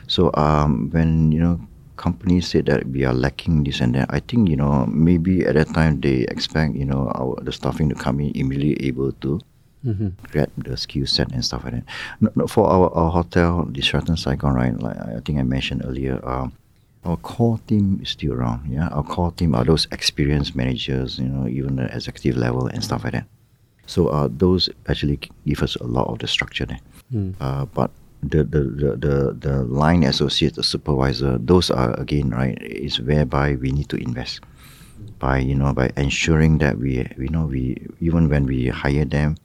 so um, when you know companies say that we are lacking this and that i think you know maybe at that time they expect you know our the staffing to come in immediately able to grab the skill set and stuff like that no, no, for our, our hotel the Sheraton Saigon right like i think i mentioned earlier um, our core team is still around. Yeah, our core team are those experienced managers, you know, even the executive level and stuff like that. So uh, those actually give us a lot of the structure there. Uh, but the, the, the, the, the line associate, the supervisor, those are again right is whereby we need to invest. By you know by ensuring that we you know we even when we hire them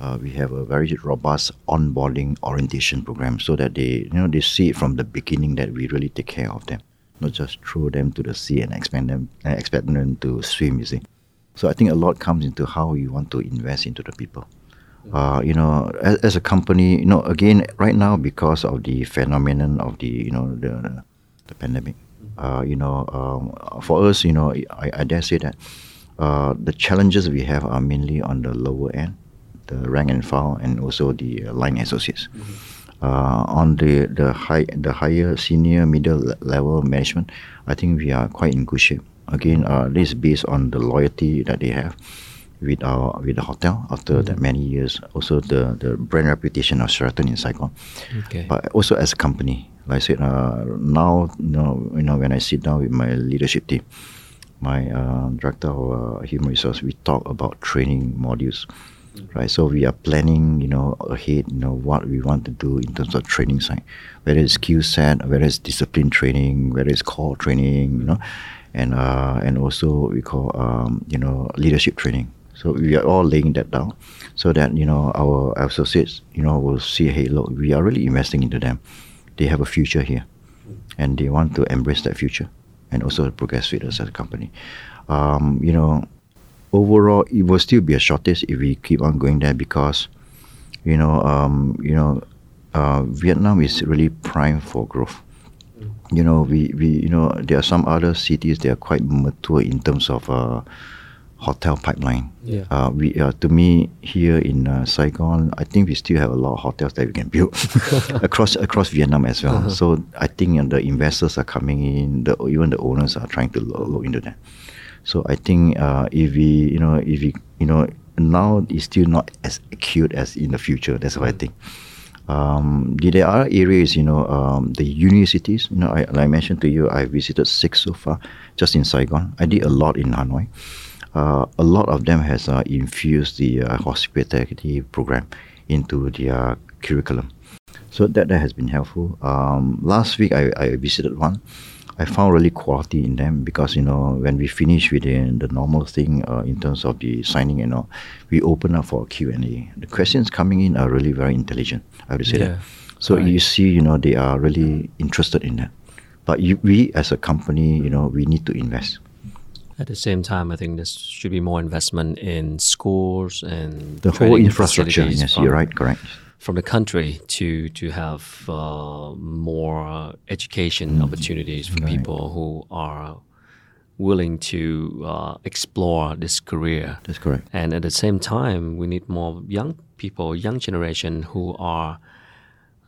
uh, we have a very robust onboarding orientation program so that they you know they see from the beginning that we really take care of them not just throw them to the sea and expect them expect them to swim you see so i think a lot comes into how you want to invest into the people uh, you know as, as a company you know again right now because of the phenomenon of the you know the, the pandemic uh, you know um, for us you know i, I dare say that uh, the challenges we have are mainly on the lower end the rank and file and also the line associates. Uh, on the the high the higher senior middle level management, I think we are quite in good shape. Again, uh, this is based on the loyalty that they have with our with the hotel after that many years. Also the the brand reputation of Sheraton in Saigon, Okay. but also as a company. Like I said, uh, now you know, you know when I sit down with my leadership team, my uh, director of uh, human resource, we talk about training modules, right? So we are planning, you know, ahead, you know, what we want to do in terms of training side, whether it's skill set, whether it's discipline training, whether it's core training, you know, and uh, and also we call um, you know leadership training. So we are all laying that down, so that you know our associates, you know, will see, hey, look, we are really investing into them. They have a future here, and they want to embrace that future and also progress with us as a company. Um, you know, overall, it will still be a shortage if we keep on going there because, you know, um, you know, uh, Vietnam is really prime for growth. You know, we, we you know there are some other cities that are quite mature in terms of uh, hotel pipeline. Yeah. Uh, we uh, to me here in uh, Saigon, I think we still have a lot of hotels that we can build across across Vietnam as well. So I think the investors are coming in. The even the owners are trying to look, look into that. So I think uh, if we you know if we you know now it's still not as acute as in the future. That's what I think. Um, the- there are areas, you know, um, the universities. You know, I, like I mentioned to you, I visited six so far, just in Saigon. I did a lot in Hanoi. Uh, a lot of them has uh, infused the uh, hospitality program into their curriculum. So that, that has been helpful. Um, last week I, I visited one. I found really quality in them because you know when we finish with the, the normal thing uh, in terms of the signing and all, we open up for Q and A. The questions coming in are really very intelligent. I would say Yeah. that. So Right. you see, you know, they are really interested in that. But you, we as a company, you know, we need to invest. At the same time, I think there should be more investment in schools and The whole infrastructure. Yes, you're right. Correct. From the country to to have uh, more education opportunities for Mm-hmm. Right. people who are willing to uh, explore this career. That's correct. And at the same time, we need more young people, young generation who are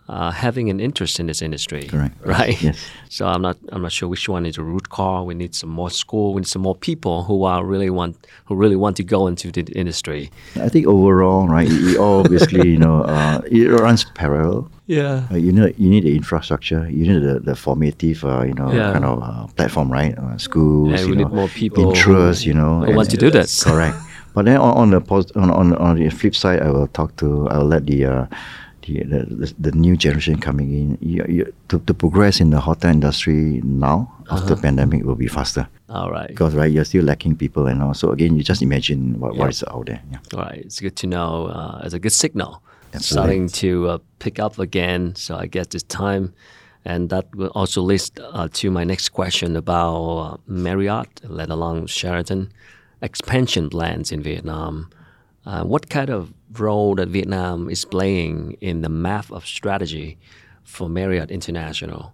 uh, having an interest in this industry. Correct. Right. Yes. So I'm not I'm not sure which one is the root cause. We need some more school. We need some more people who are really want who really want to go into the industry. I think overall, right, we all basically, you know, uh, it runs parallel. Yeah. Uh, you know, you need the infrastructure. You need the, the formative, uh, you know, Yeah. kind of uh, platform, right? Uh, schools, And you we know, need more people who- interest, you know, who want to do this. Correct. But then on, on the pos- on, on on the flip side, I will talk to. I will let the. The, the, the, new generation coming in you, you, to, to progress in the hotel industry now after Uh-huh. pandemic will be faster All right. because right you're still lacking people and all so again you just imagine what, Yeah. what is out there yeah. All right. It's good to know. Uh, it's a good signal. Absolutely. Starting to uh, pick up again. So I guess it's time. And that will also lead uh, to my next question about uh, Marriott, let alone Sheraton, expansion plans in Vietnam. Uh, what kind of role that Vietnam is playing in the map of strategy for Marriott International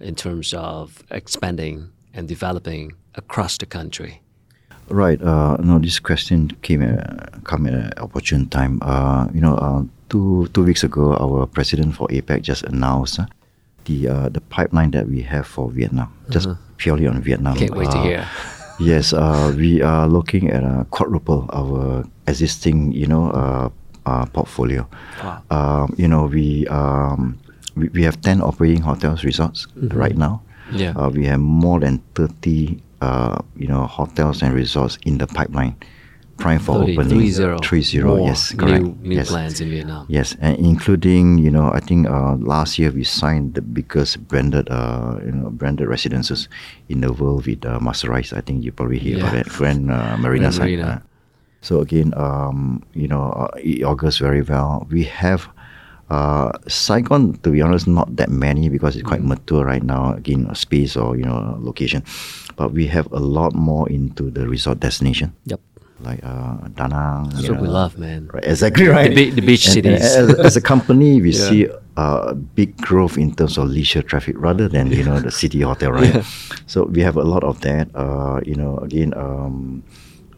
in terms of expanding and developing across the country? Right. Uh, no, this question came at, come at an opportune time. Uh, you know, uh, two two weeks ago, our president for APEC just announced uh, the uh, the pipeline that we have for Vietnam, just purely on Vietnam. Can't wait to Uh, hear. Yes, uh, we are looking at a quadruple our existing, you know, uh, uh, portfolio. Wow. Um, you know, we, um, we we have ten operating hotels resorts right now. Mm-hmm. Yeah. Uh, we have more than thirty, uh, you know, hotels and resorts in the pipeline, prime for 30, opening. three zero. Three zero, Yes, correct. New, new yes. plans in Vietnam. Yes, and including you know I think uh, last year we signed the biggest branded uh, you know branded residences in the world with uh, Masterise. I think you probably hear about Yeah. that Grand uh, Marina. Grand. Marina. So again, um, you know, uh, it augurs very well. We have uh, Saigon, to be honest, not that many because it's quite mature right now. Again, space or you know location, but we have a lot more into the resort destination Yep. Like uh, Da Nang. That's what we love, man. Right, exactly right. be- the beach And- and cities. as, as a company, we Yeah. see uh, big growth in terms of leisure traffic rather than you know the city hotel, right? Yeah. So we have a lot of that. Uh, you know, again, um,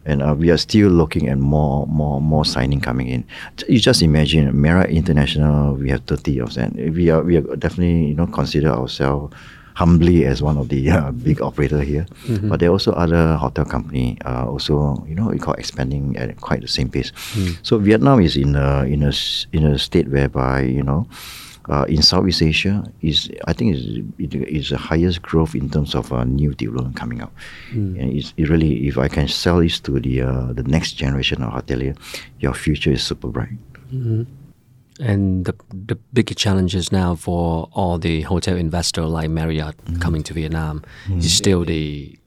and uh, we are still looking at more, more, more signing coming in. You just imagine, Marriott International, we have thirty of them. We are, we are definitely you know consider ourselves humbly as one of the uh, big operator here. Mm-hmm. But there are also other hotel company uh, also you know we call expanding at quite the same pace. Mm. So Vietnam is in a in a in a state whereby you know uh, in Southeast Asia is I think is it is the highest growth in terms of uh, new development coming out. And it's it really if I can sell this to the uh, the next generation of hotelier, your future is super bright. And the the bigger challenges now for all the hotel investor like Marriott coming to Vietnam is still the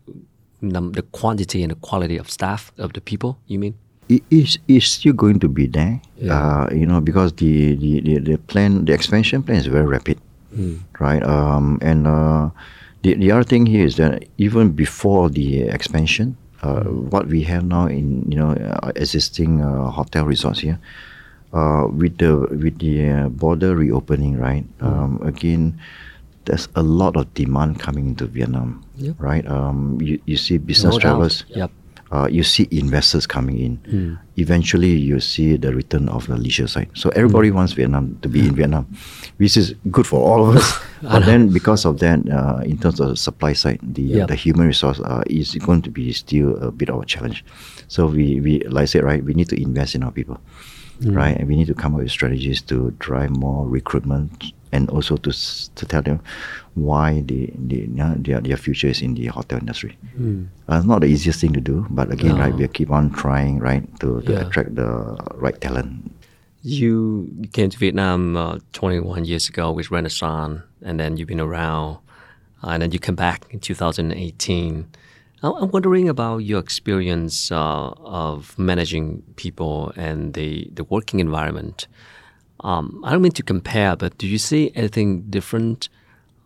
the quantity and the quality of staff of the people. You mean? it is is still going to be there. Uh, you know, because the, the, the, the plan, the expansion plan is very rapid, right? Um, and uh, the the other thing here is that even before the expansion, uh, what we have now in you know uh, existing uh, hotel resorts here, uh, with the with the uh, border reopening, right? Um, again. There's a lot of demand coming into Vietnam, Yep. right? Um, you, you see business No travelers, Yep. uh, you see investors coming in. Eventually, you see the return of the leisure side. So everybody wants Vietnam to be in Vietnam, which is good for all of us. but then, because of that, uh, in terms of the supply side, the uh, Yep. the human resource uh, is going to be still a bit of a challenge. So we, we like I said, right, we need to invest in our people, right, and we need to come up with strategies to drive more recruitment and also to to tell them why the, the their their future is in the hotel industry. Uh, it's not the easiest thing to do, but again, right, we keep on trying, right, to, to Yeah. attract the right talent. You you came to Vietnam uh, 21 years ago with Renaissance, and then you've been around, uh, and then you come back in 2018. I'm wondering about your experience uh, of managing people and the, the working environment. Um, I don't mean to compare, but do you see anything different?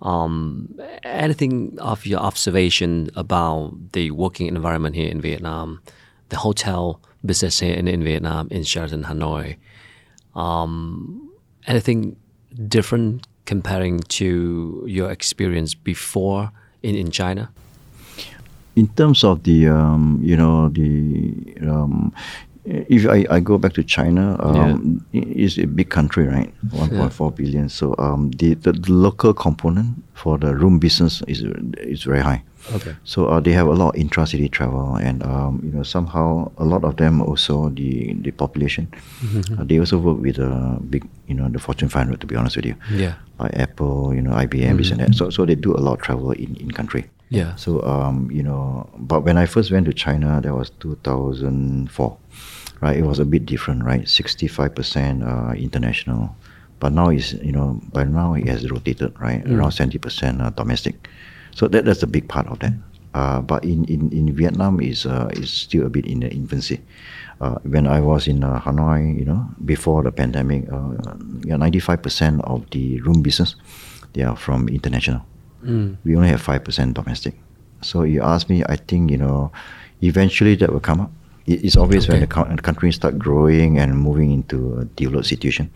Um, anything of your observation about the working environment here in Vietnam, the hotel business here in, in Vietnam, in Sheraton Hanoi? Um, anything different comparing to your experience before in, in China? In terms of the, um, you know, the, um, if I, I go back to China, um, i- it's a big country, right? 1.4 billion. So um, the, the local component for the room business is is very high. Okay. So uh, they have a lot of intra-city travel, and um, you know somehow a lot of them also the the population. uh, they also work with uh, big, you know, the Fortune 500. To be honest with you, Yeah. like Apple, you know, IBM, this and that. So so they do a lot of travel in in country. Yeah. So um, you know, but when I first went to China, that was 2004, right? It was a bit different, right? 65% uh, international, but now is you know by now it has rotated, right? Around 70% uh, domestic. So that that's a big part of that. Uh, but in, in, in Vietnam is uh, is still a bit in the infancy. Uh, when I was in uh, Hanoi, you know, before the pandemic, uh, yeah, 95% of the room business, they are from international we only have five percent domestic. So you ask me, I think you know, eventually that will come up. It- It's always when the, co- the country start growing and moving into a developed situation,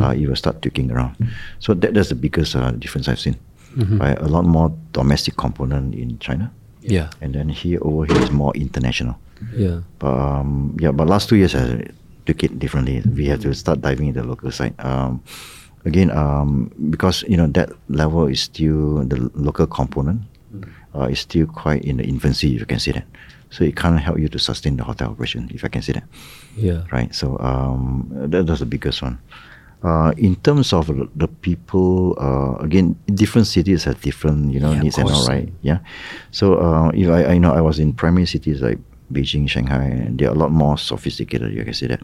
uh, it will start tweaking around. So that, that's the biggest uh, difference I've seen. Right, a lot more domestic component in China, Yeah. and then here over here is more international. Yeah. But um, yeah, but last two years I took it differently. We have to start diving into the local side. Um, again, um, because you know that level is still the local component uh, is still quite in the infancy, if you can say that. So it can't help you to sustain the hotel operation, if I can say that. Yeah. Right. So um, that, that's the biggest one. Uh, in terms of the- people, uh, again, different cities have different, you know, Yeah, needs and all, right? Yeah. So uh, if I, I know I was in primary cities like Beijing, Shanghai, and they're a lot more sophisticated. You can say that.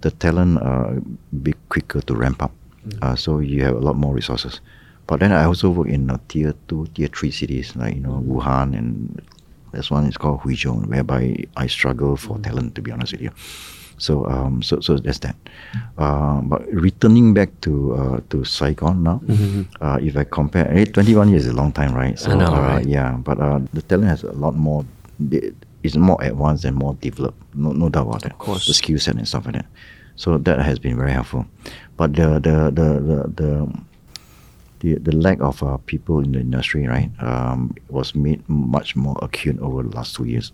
The talent uh, be quicker to ramp up. Uh, so you have a lot more resources. But then I also work in uh, tier two, tier three cities like you know Wuhan and this one is called Huizhou, whereby I struggle for talent. To be honest with you. So um, so so that's that. Uh, but returning back to uh, to Saigon now, uh, if I compare, eh, 21 years is a long time, right? So I know, uh, right? yeah, but uh, the talent has a lot more. It's more advanced and more developed. No, no doubt about that. Of course. the skill set and stuff like that. So that has been very helpful. But the the the the, the the, the lack of uh, people in the industry, right, um, was made much more acute over the last two years.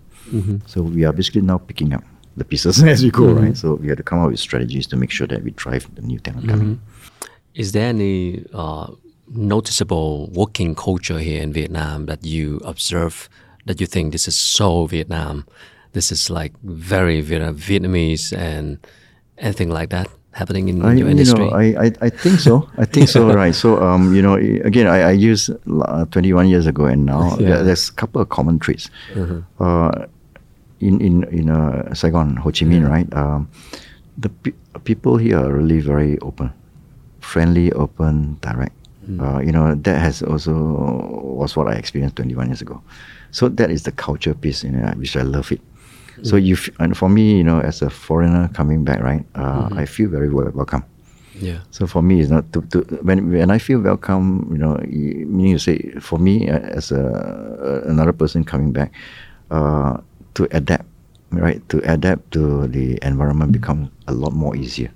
So we are basically now picking up the pieces as we go, right? So we have to come up with strategies to make sure that we drive the new talent coming. Is there any uh, noticeable working culture here in Vietnam that you observe that you think this is so Vietnam? This is like very Viet- Vietnamese and anything like that? Happening in I, your you know, I, I, I think so. I think so, right. So, um, you know, again, I, I use uh, 21 years ago and now Yeah. there- there's a couple of common traits. Uh, in in in uh, Saigon, Ho Chi Minh, right? Um, the pe- people here are really very open, friendly, open, direct. Uh, you know that has also was what I experienced 21 years ago. So that is the culture piece, you know, which I love it. So you f- and for me, you know, as a foreigner coming back, right? Uh, I feel very wel- welcome. yeah. So for me, it's not to, to when when I feel welcome, you know, meaning to say for me uh, as a another person coming back, uh, to adapt, right? To adapt to the environment becomes a lot more easier,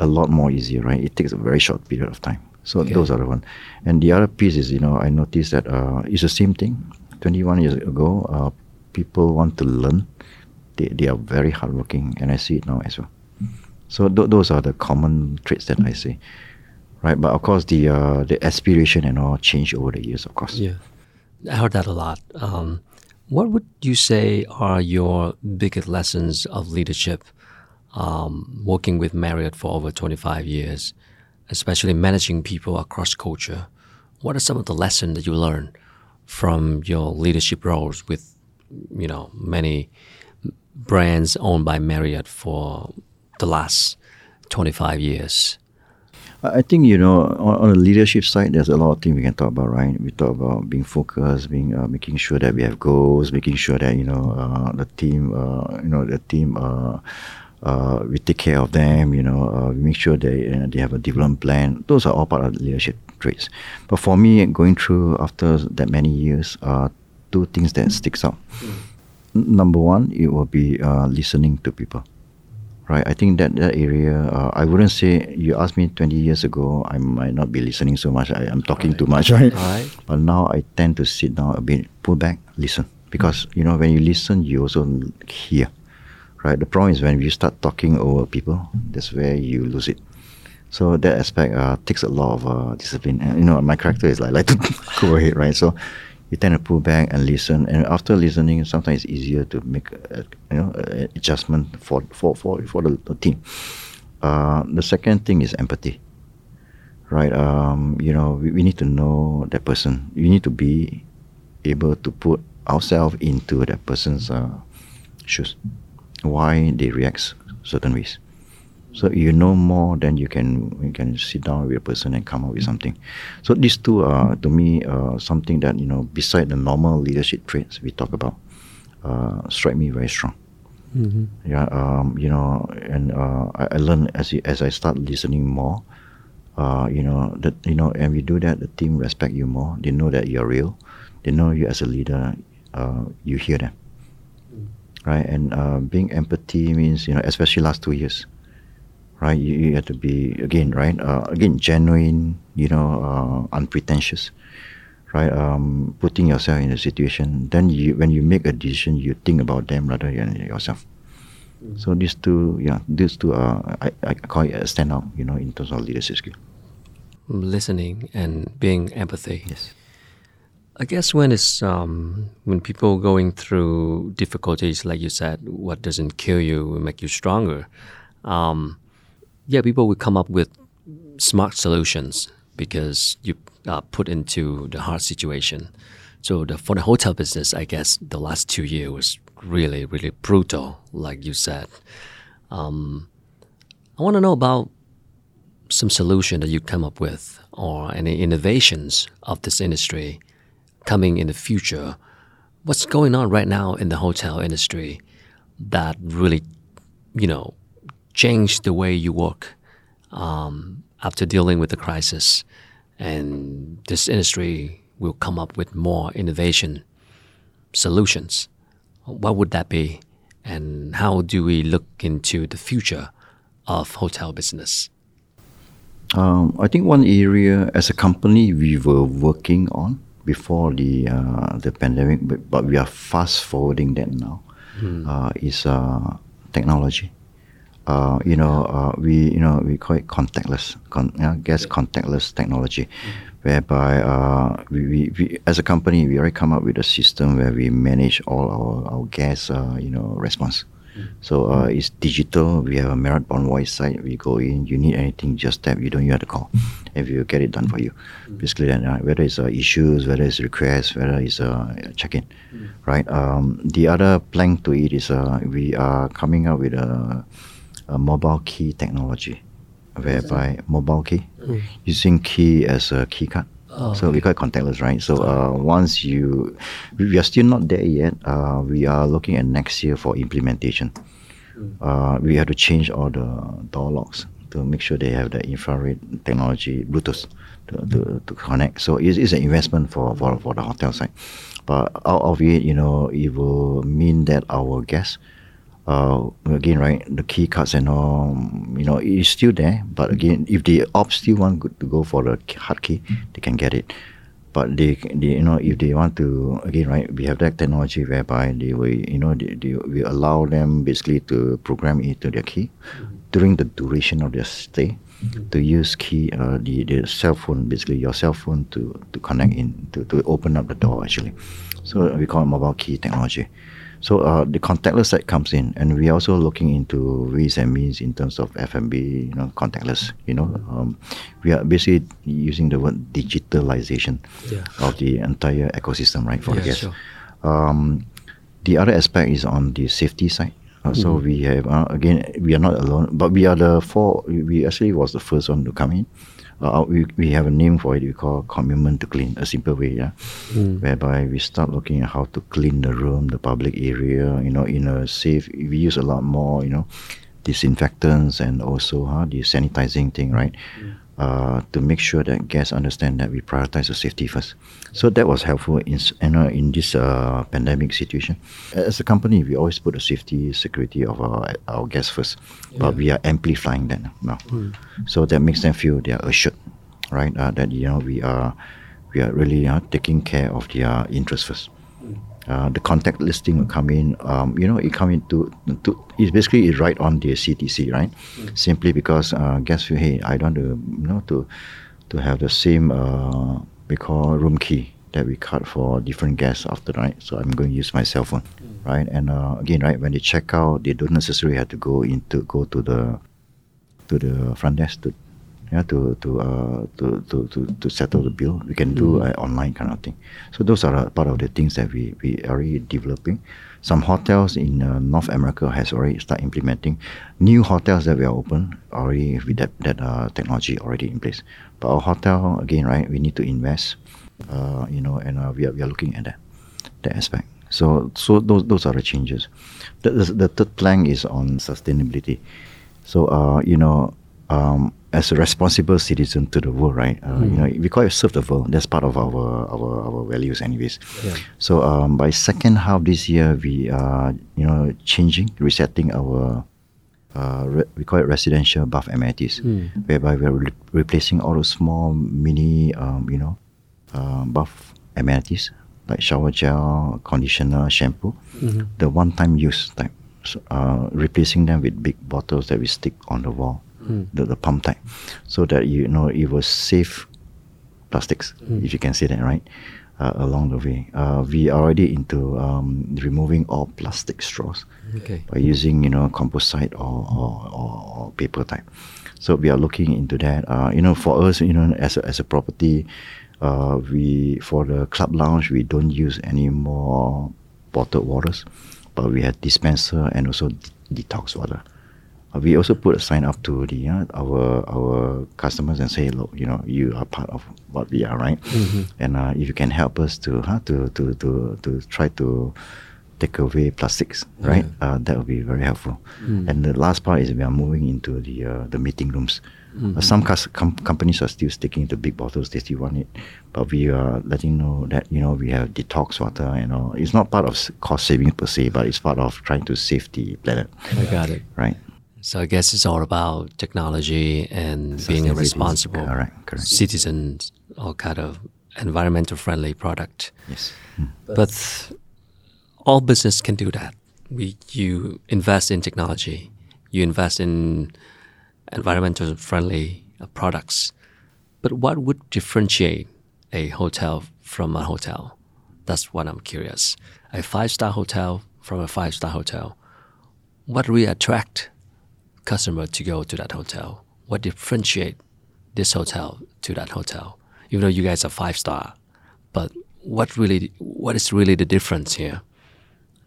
a lot more easier, right? It takes a very short period of time. So Okay. those are the one, and the other piece is you know I noticed that uh, it's the same thing. Twenty one years ago, uh, people want to learn. They they are very hardworking, and I see it now as well. So th- those are the common traits that I see, right? But of course, the uh, the aspiration and all change over the years, of course. Yeah, I heard that a lot. Um, what would you say are your biggest lessons of leadership? Um, working with Marriott for over 25 years, especially managing people across culture. What are some of the lessons that you learned from your leadership roles with, you know, many brands owned by Marriott for the last 25 years? I I think you know on, on the leadership side, there's a lot of things we can talk about, right? We talk about being focused, being uh, making sure that we have goals, making sure that you know uh, the team, uh, you know the team, uh, uh, we take care of them. You know, uh, we make sure they uh, they have a development plan. Those are all part of the leadership traits. But for me, going through after that many years, uh, two things that sticks out. N- Number one, it will be uh, listening to people right? I think that that area, uh, I wouldn't say you asked me 20 years ago, I might not be listening so much. I, I'm talking too much, right? Alright. But now I tend to sit down a bit, pull back, listen, because you know when you listen, you also hear, right? The problem is when you start talking over people, that's where you lose it. So that aspect uh, takes a lot of uh, discipline. And you know, my character is like like to go ahead, right? So you tend to pull back and listen. And after listening, sometimes it's easier to make a, you know adjustment for for for for the, the team. Uh, the second thing is empathy, right? Um, you know, we, we need to know that person. We need to be able to put ourselves into that person's uh, shoes. Why they react certain ways. So you know more, then you can you can sit down with a person and come up with something. So these two are to me uh, something that you know beside the normal leadership traits we talk about, uh, strike me very strong. Yeah, um, you know, and uh, I, I learn as you, as I start listening more. Uh, you know that you know, and we do that. The team respect you more. They know that you're real. They know you as a leader. Uh, you hear them, right? And uh, being empathy means you know, especially last two years, right? You, you have to be again, right? Uh, again, genuine. You know, uh, unpretentious, right? Um, putting yourself in a situation. Then you, when you make a decision, you think about them rather than yourself. So these two, yeah, these two are I, I call it a standout, you know, in terms of leadership skill. Listening and being empathy. Yes. I guess when it's um, when people going through difficulties, like you said, what doesn't kill you will make you stronger. Um, yeah, people will come up with smart solutions because you uh, put into the hard situation. So the, for the hotel business, I guess the last two years was really, really brutal, like you said. Um, I want to know about some solution that you come up with or any innovations of this industry coming in the future. What's going on right now in the hotel industry that really, you know, changed the way you work um, after dealing with the crisis? And this industry will come up with more innovation solutions. What would that be? And how do we look into the future of hotel business? Um, I think one area as a company we were working on before the uh, the pandemic, but, but we are fast forwarding that now, uh, is uh, technology. Uh, you know, uh, we you know we call it contactless, con- uh, guest contactless technology, whereby uh, we, we, we as a company we already come up with a system where we manage all our our guests uh, you know response. So uh, it's digital. We have a Marriott Bonvoy site. We go in. You need anything, just tap. You don't even have to call. If you get it done for you, basically, then uh, whether it's uh, issues, whether it's requests, whether it's uh, check-in, right? Um, the other plank to it is uh, we are coming up with a, a mobile key technology, whereby mobile key using key as a key card. so we call it contactless, right? So uh, once you, we are still not there yet. Uh, we are looking at next year for implementation. Uh, we have to change all the door locks to make sure they have the infrared technology, Bluetooth, to, to, to connect. So it's, it's an investment for, for, for the hotel side. But out of it, you know, it will mean that our guests uh, again, right, the key cards and all, you know, it's still there. But again, if they opt still want to go for the hard key, they can get it. But they, they, you know, if they want to, again, right, we have that technology whereby they will, you know, they, they we allow them basically to program it to their key during the duration of their stay. To use key, uh, the, the cell phone, basically your cell phone to, to connect in, to, to open up the door actually. So we call it mobile key technology. So uh, the contactless side comes in, and we are also looking into ways and means in terms of F&B, you know, contactless. You know, um, we are basically using the word digitalization Yeah. of the entire ecosystem, right, for the guests. sure. Um, the other aspect is on the safety side. Uh, So we have uh, again we are not alone, but we are the four. We actually was the first one to come in. Uh, uh, we we have a name for it. We call commitment to clean. A simple way, yeah, hmm. whereby we start looking at how to clean the room, the public area. You know, in a safe. We use a lot more. You know, disinfectants and also huh, the sanitizing thing, right? Hmm. Uh, to make sure that guests understand that we prioritize the safety first. So that was helpful in you know, in this uh, pandemic situation. As a company, we always put the safety, security of our our guests first, but we are amplifying that now. So that makes them feel they are assured, right? Uh, that you know we are we are really uh, taking care of their interests first. Uh, the contact listing will come in. Um, you know, it come into to, it's basically it's right on the CTC, right? Simply because uh, guests feel, hey, I don't want to you know to to have the same uh, we call room key that we cut for different guests after night. So I'm going to use my cell phone, right? And uh, again, right when they check out, they don't necessarily have to go into go to the to the front desk to yeah to to uh to to to, to settle the bill we can do uh, online kind of thing so those are part of the things that we we are already developing some hotels in uh, north america has already start implementing new hotels that we are open already with that that uh, technology already in place but our hotel again right we need to invest uh, you know and uh, we, are, we are looking at that that aspect. So, so those those are the changes. The, the, the third plank is on sustainability. So, uh, you know, um, as a responsible citizen to the world, right? Uh, You know, we call it serve the world. That's part of our our, our values, anyways. Yeah. So, um, by second half this year, we are you know changing, resetting our. Uh, re- we call it residential bath amenities, whereby we're re- replacing all those small mini, um, you know, uh, bath amenities like shower gel, conditioner, shampoo, the one-time use type. So, uh, replacing them with big bottles that we stick on the wall, the, the pump type, so that you know it will save plastics, if you can say that, right? Uh, along the way, uh, we are already into um, removing all plastic straws Okay. by using you know composite or, or, or, or paper type. So we are looking into that. Uh, you know, for us, you know, as a, as a property, uh, we for the club lounge we don't use any more bottled waters, but we have dispenser and also de- detox water. Uh, we also put a sign up to the uh, our our customers and say, look, you know, you are part of what we are, right? And uh, if you can help us to huh, to, to to to try to take away plastics, right? Uh, that would be very helpful. And the last part is we are moving into the uh, the meeting rooms. Uh, some com- companies are still sticking to big bottles; they still want it, but we are letting know that you know we have detox water. You know, it's not part of cost saving per se, but it's part of trying to save the planet, I got it. right? So I guess it's all about technology and being a responsible Correct, correct. citizen or kind of environmental friendly product. Yes. But all business can do that. We you invest in technology, you invest in environmental friendly uh, products. But what would differentiate a hotel from a hotel? That's what I'm curious. A five star hotel from a five star hotel. what really attract customer to go to that hotel? What differentiate this hotel to that hotel? Even though you guys are five star, but what really what is really the difference here?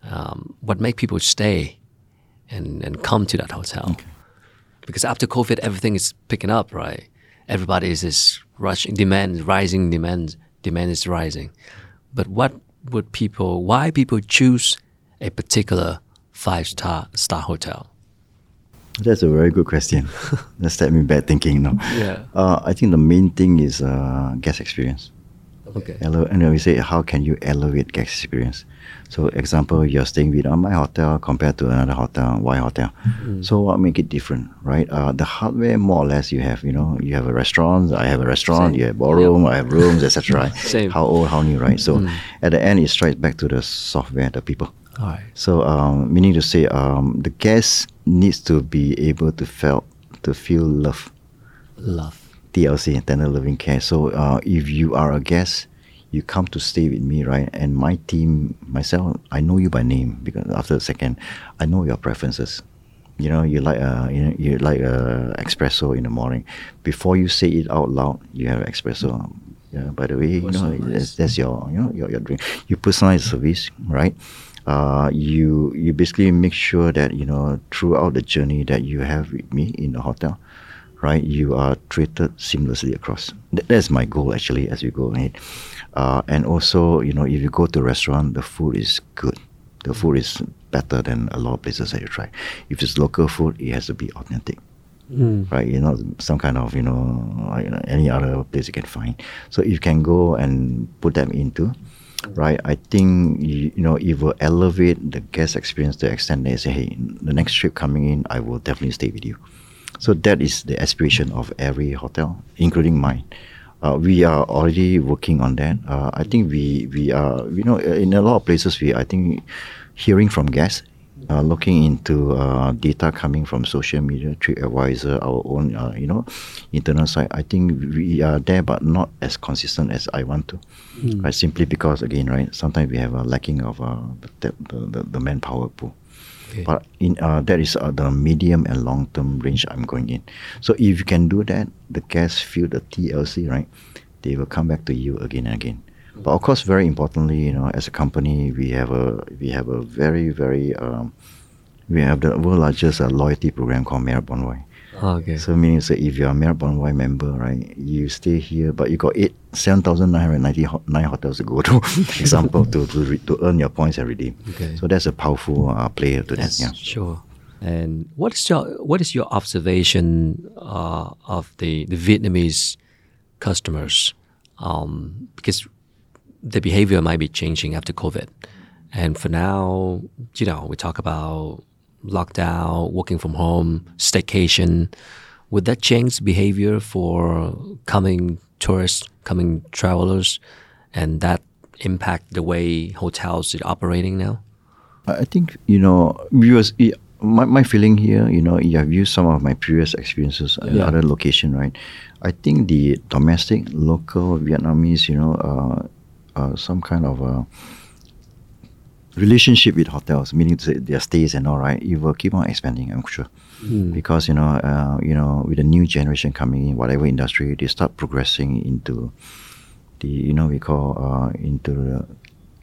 Um, what make people stay and, and come to that hotel? Because after COVID, everything is picking up, right? Everybody is, is rushing, demand rising, demand demand is rising. But what would people? Why people choose a particular five star star hotel? That's a very good question. That set me back thinking. No, Yeah. uh, I think the main thing is uh, guest experience. Okay. Ele- and then we say, how can you elevate guest experience? So, example, you're staying with uh, my hotel compared to another hotel, Y hotel. So, what make it different, right? Uh, the hardware, more or less, you have, you know, you have a restaurant, I have a restaurant, Same. you have ballroom, I have rooms, etc. Right? Same. How old, how new, right? So, at the end, it strikes back to the software, the people. All right. So, um, meaning to say, um, the guest needs to be able to feel to feel love. Love. TLC, tender loving care. So uh, if you are a guest, you come to stay with me, right? And my team, myself, I know you by name because after a second, I know your preferences. You know, you like a you know you like a espresso in the morning. Before you say it out loud, you have espresso. Yeah, by the way, you know that's, that's your you know your, your drink. You personalize the service, right? Uh, you you basically make sure that you know throughout the journey that you have with me in the hotel, right? You are treated seamlessly across. Th- that's my goal actually as we go ahead. Uh, and also, you know, if you go to a restaurant, the food is good. The food is better than a lot of places that you try. If it's local food, it has to be authentic right? You know, some kind of you know, like, you know, any other place you can find. So you can go and put them into, right? I think you, know it will elevate the guest experience to the extent they say, hey, the next trip coming in, I will definitely stay with you. So that is the aspiration of every hotel, including mine. Uh, we are already working on that. Uh, I think we we are you know in a lot of places we I think hearing from guests, uh, looking into uh, data coming from social media, TripAdvisor, our own uh, you know internal site. I think we are there, but not as consistent as I want to. Right, simply because again, right, sometimes we have a lacking of uh, the, the, the, the manpower pool. Okay. But in uh, that is uh, the medium and long term range I'm going in. So if you can do that, the guests feel the TLC, right? They will come back to you again and again. But of course, very importantly, you know, as a company, we have a we have a very very um, we have the world largest uh, loyalty program called Marriott Bonvoy. Okay. So meaning say if you're a Marriott Bonvoy member, right, you stay here, but you got eight seven thousand nine hundred ninety nine hotels to go to, for example, to to, re, to earn your points and redeem. Okay. So that's a powerful uh, player to that. Yeah. sure. And what is your what is your observation uh, of the, the Vietnamese customers? Um, because the behavior might be changing after COVID, and for now, you know, we talk about lockdown, working from home, staycation. Would that change behavior for coming tourists, coming travelers, and that impact the way hotels are operating now? I think you know viewers. My, my feeling here, you know, you have used some of my previous experiences in Yeah. other location, right? I think the domestic, local Vietnamese, you know, uh, uh, some kind of a relationship with hotels, meaning their stays and all, right? It will keep on expanding, I'm sure, because you know, uh, you know, with the new generation coming in, whatever industry, they start progressing into the you know we call uh, into the,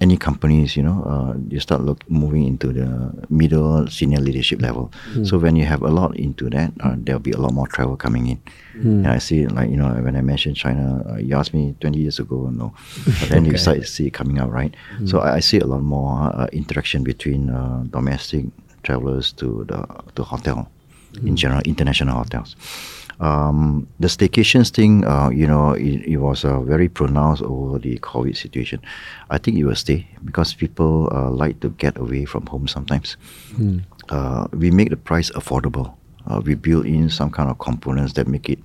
any companies you know uh, you start look moving into the middle senior leadership level. So when you have a lot into that uh, there'll be a lot more travel coming in. And I see like you know when I mentioned China uh, you asked me 20 years ago no. But then you Okay. start to see it coming out right? So I, I see a lot more uh, interaction between uh, domestic travelers to the to hotel in general international hotels um, the staycations thing, uh, you know, it, it was uh, very pronounced over the COVID situation. I think it will stay because people uh, like to get away from home sometimes. Uh, we make the price affordable. Uh, we build in some kind of components that make it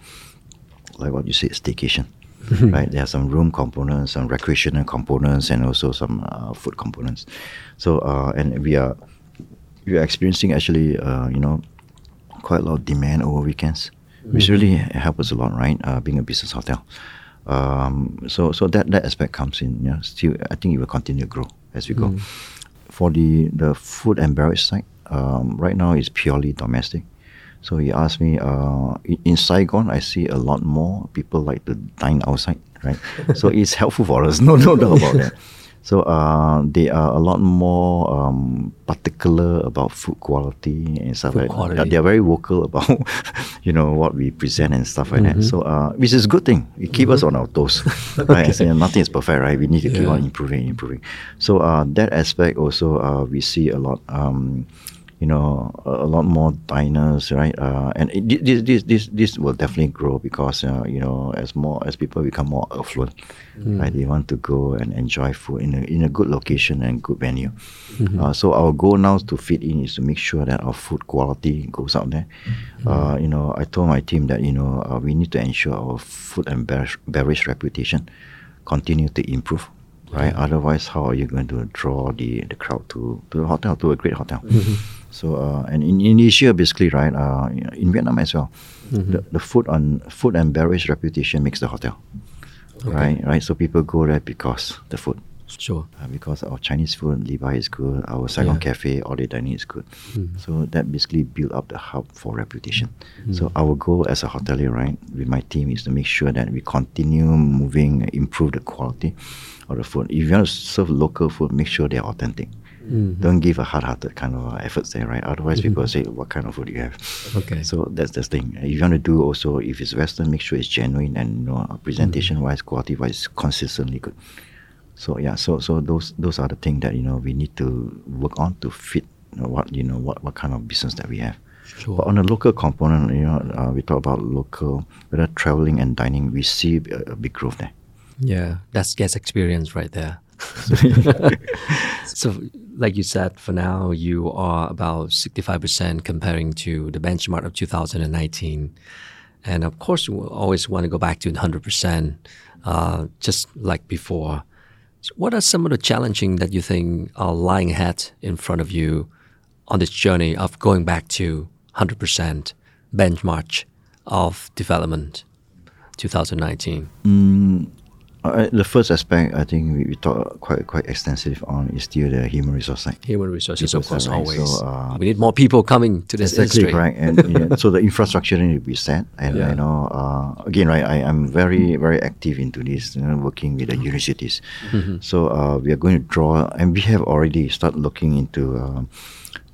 like what you said, staycation. right? There are some room components, some recreational components, and also some uh, food components. So, uh, and we are we are experiencing actually, uh, you know, quite a lot of demand over weekends, which really help us a lot, right? Uh, being a business hotel. Um, so, so that that aspect comes in. Yeah, still, I think it will continue to grow as we go. For the the food and beverage side, Um, right now, it's purely domestic. So he asked me, uh, in, in Saigon, I see a lot more people like to dine outside, right? so it's helpful for us, no, no doubt about that. So uh, they are a lot more um, particular about food quality and stuff Food like quality. that. They are very vocal about, you know, what we present and stuff like Mm-hmm. that. So uh, which is a good thing. It keep us on our toes. right? Nothing is perfect, right? We need to keep on improving, improving. So uh, that aspect also uh, we see a lot. Um, you know, a, a lot more diners, right? Uh, and it, this, this, this, this will definitely grow because uh, you know, as more as people become more affluent, right? They want to go and enjoy food in a in a good location and good venue. Uh, so our goal now to fit in is to make sure that our food quality goes out there. Uh, you know, I told my team that you know uh, we need to ensure our food and beverage, beverage reputation continue to improve. Right. Otherwise, how are you going to draw the, the crowd to, to the hotel, to a great hotel? So, uh, and in Indonesia, basically, right, uh, in Vietnam as well, the, the food on food and beverage reputation makes the hotel, right? Right. So people go there because the food, Sure. uh, because our Chinese food, Li Bai is good, our Saigon Yeah. Cafe, all the dining is good. So that basically build up the hub for reputation. So our goal as a hotelier, right, with my team is to make sure that we continue moving, improve the quality of the food. If you want to serve local food, make sure they're authentic. Don't give a hard-hearted kind of uh, efforts there, right? Otherwise, people say, "What kind of food do you have?" Okay. So that's the thing. If you want to do also, if it's Western, make sure it's genuine and you know, presentation-wise, quality-wise, consistently good. So yeah, so so those those are the things that you know we need to work on to fit you know, what you know what, what kind of business that we have. Sure. But on the local component, you know, uh, we talk about local, whether traveling and dining, we see a, a big growth there. Yeah, that's guest experience right there. so, like you said, for now you are about sixty-five percent comparing to the benchmark of 2019, and of course we always want to go back to hundred percent, uh, just like before. So what are some of the challenging that you think are lying ahead in front of you on this journey of going back to hundred percent benchmark of development, 2019? Uh, the first aspect I think we, we talk quite quite extensive on is still the human resource side. Human resources, of course, side, always. So, uh, we need more people coming to this Exactly industry. right, and yeah, so the infrastructure needs to be set. And Yeah. you know, uh, again, right, I am very very active into this, you know, working with the universities. So uh, we are going to draw, and we have already started looking into. Um,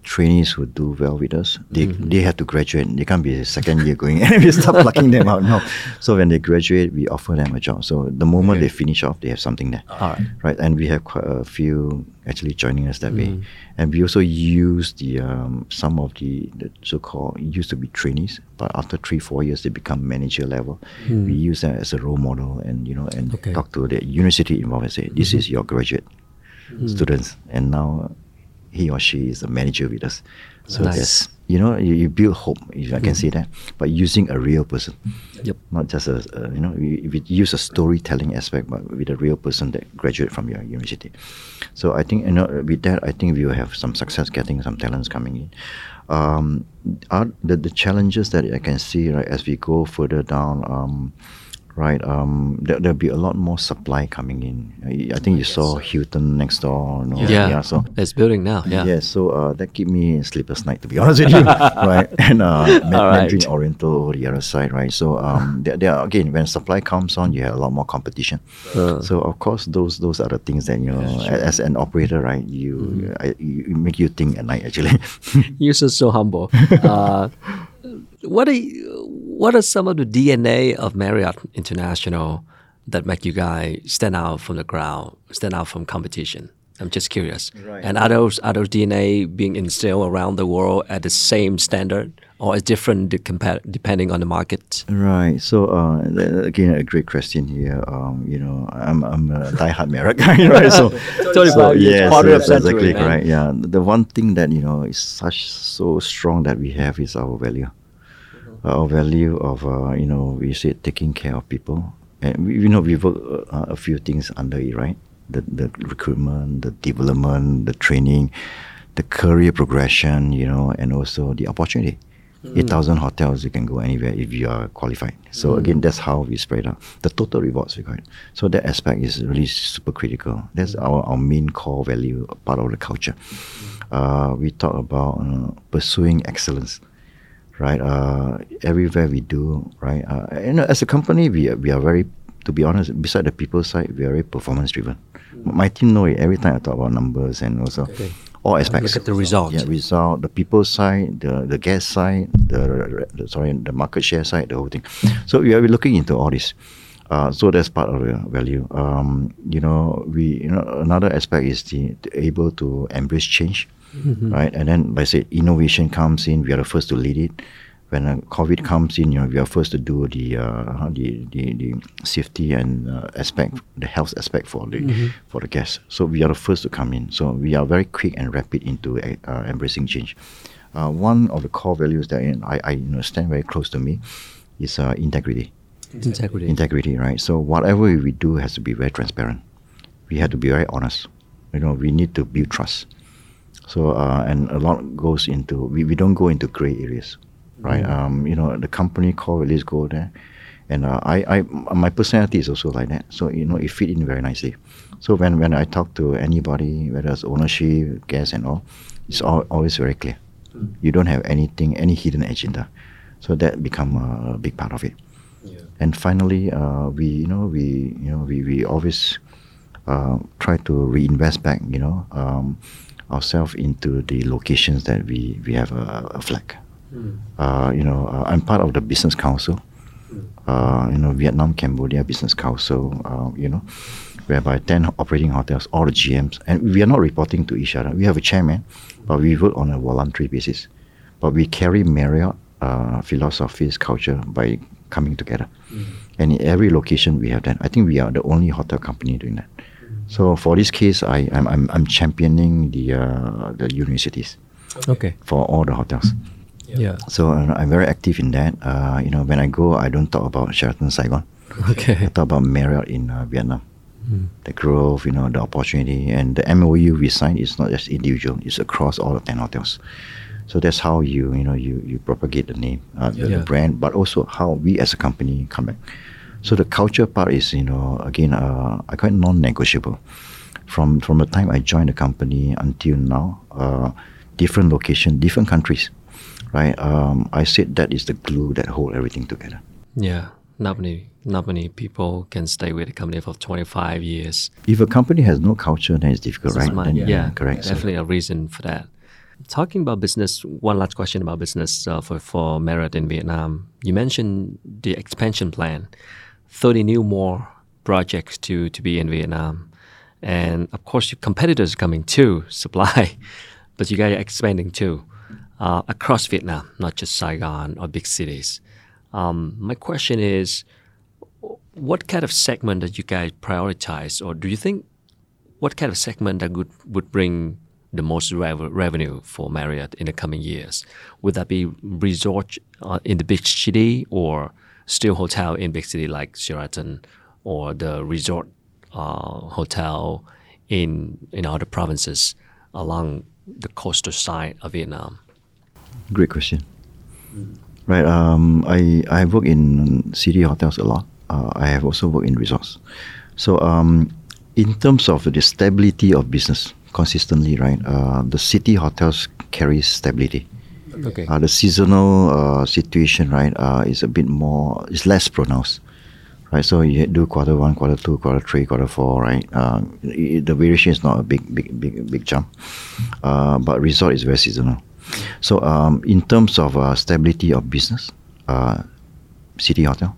Trainees who do well with us, they mm-hmm. they have to graduate. They can't be a second year going, and we start plucking them out. No, so when they graduate, we offer them a job. So the moment they finish off, they have something there All right. right? And we have quite a few actually joining us that way, mm-hmm. and we also use the um, some of the, the so-called used to be trainees, but after three four years they become manager level. Mm. We use that as a role model, and you know, and Okay. talk to the university involved and say, "This mm-hmm. is your graduate mm. students, and now he or she is a manager with us." So Nice. you know you, you build hope, if I can say that, but using a real person Yep. not just a, a you know we, we use a storytelling aspect but with a real person that graduate from your university so i think you know with that i think we will have some success getting some talents coming in um, are the, the challenges that i can see right as we go further down um, right um, there, there'll be a lot more supply coming in i, I think you saw hilton next door you know, Yeah. so It's building now. Yeah. Yes, so uh, that keep me sleepless night to be honest with you, right? And uh, Ma- right. Mandarin Oriental over the other side, right? So um, there, there are, again when supply comes on, you have a lot more competition. Uh. so of course, those those are the things that you know, a- as an operator, right? You, Mm-hmm. I, you make you think at night actually. You're so, so humble. Uh, what are you- what are some of the DNA of Marriott International that make you guys stand out from the crowd, stand out from competition? I'm just curious. Right. And are those are those DNA being instilled around the world at the same standard, or is different de- depending on the market? Right. So uh, again, a great question here. Um, you know, I'm I'm a diehard Marriott guy, right? So, Totally so yes, yes, exactly right. Yeah. The one thing that you know is such so strong that we have is our value. Our value of uh, you know we say taking care of people, and we, you know we work uh, a few things under it, right? The the recruitment, the development, the training, the career progression, you know, and also the opportunity 8,000 hotels, you can go anywhere if you are qualified. So again, that's how we spread out. The total rewards we it. So that aspect is really super critical. That's our, our main core value, part of the culture. Uh, we talk about uh, pursuing excellence, right? Uh, everywhere we do, right? Uh, and as a company, we are, we are very, to be honest, beside the people side, we are very performance driven. My team know it every time I talk about numbers and also all aspects. Look at the result. Yeah, result, the people side, the the guest side, the, the sorry, the market share side, the whole thing. So we are looking into all this. Uh, so that's part of the value. Um, you know, we you know another aspect is the, the able to embrace change, right? And then by say innovation comes in, we are the first to lead it. When uh, COVID comes in, you know, we are first to do the uh, the, the the safety and uh, aspect, the health aspect for the for the guests. So we are the first to come in. So we are very quick and rapid into uh, embracing change. Uh, one of the core values that I, I you know, stand very close to me is uh, integrity Integrity. integrity, right? So whatever we do has to be very transparent. We have to be very honest. You know, we need to build trust. So uh, and a lot goes into we, we don't go into gray areas, right? Um, you know, the company core values go there, and uh, I I my personality is also like that. So you know, it fit in very nicely. So when when I talk to anybody, whether it's ownership, guests, and all, it's all, always very clear. You don't have anything, any hidden agenda. So that become a big part of it. And finally, uh, we you know we you know we, we always uh, try to reinvest back you know um, ourselves into the locations that we we have a, a flag. Uh, you know, uh, I'm part of the business council. Uh, you know, Vietnam Cambodia Business Council. Uh, you know, whereby ten operating hotels, all the GMs, and we are not reporting to each other. We have a chairman, but we work on a voluntary basis. But we carry Marriott uh, philosophies, culture by coming together. And in every location we have that. I think we are the only hotel company doing that. So for this case, I, I'm, I'm, I'm championing the uh, the universities Okay. for all the hotels. Yeah. So uh, I'm very active in that. Uh, you know, when I go, I don't talk about Sheraton Saigon. Okay. I talk about Marriott in uh, Vietnam. The growth, you know, the opportunity, and the MOU we signed is not just individual; it's across all the ten hotels. So that's how you, you know, you, you propagate the name, uh, the, the brand, but also how we as a company come back. So the culture part is, you know, again, uh, I quite non-negotiable. From from the time I joined the company until now, uh, different location, different countries, right? Um, I said that is the glue that hold everything together. Yeah. Not many, not many people can stay with a company for 25 years. If a company has no culture, then it's difficult, right? Then- yeah, correct. So- Definitely a reason for that. Talking about business, one last question about business uh, for for Marriott in Vietnam. You mentioned the expansion plan, thirty new more projects to to be in Vietnam, and of course your competitors are coming too, supply, but you guys are expanding too uh, across Vietnam, not just Saigon or big cities. Um, my question is, what kind of segment that you guys prioritize, or do you think what kind of segment that would, would bring the most rev- revenue for Marriott in the coming years? Would that be resort uh, in the big city or still hotel in big city like Sheraton or the resort uh, hotel in in other provinces along the coastal side of Vietnam? Great question. Right. Um, I I work in city hotels a lot. Uh, I have also worked in resorts. So um, in terms of the stability of business, consistently, right? Uh, the city hotels carry stability. Okay. Uh, the seasonal uh, situation, right, uh, is a bit more, is less pronounced, right? So you do quarter one, quarter two, quarter three, quarter four, right? Uh, i- the variation is not a big, big, big, big jump, uh, but resort is very seasonal. So um, in terms of uh, stability of business, uh, city hotel,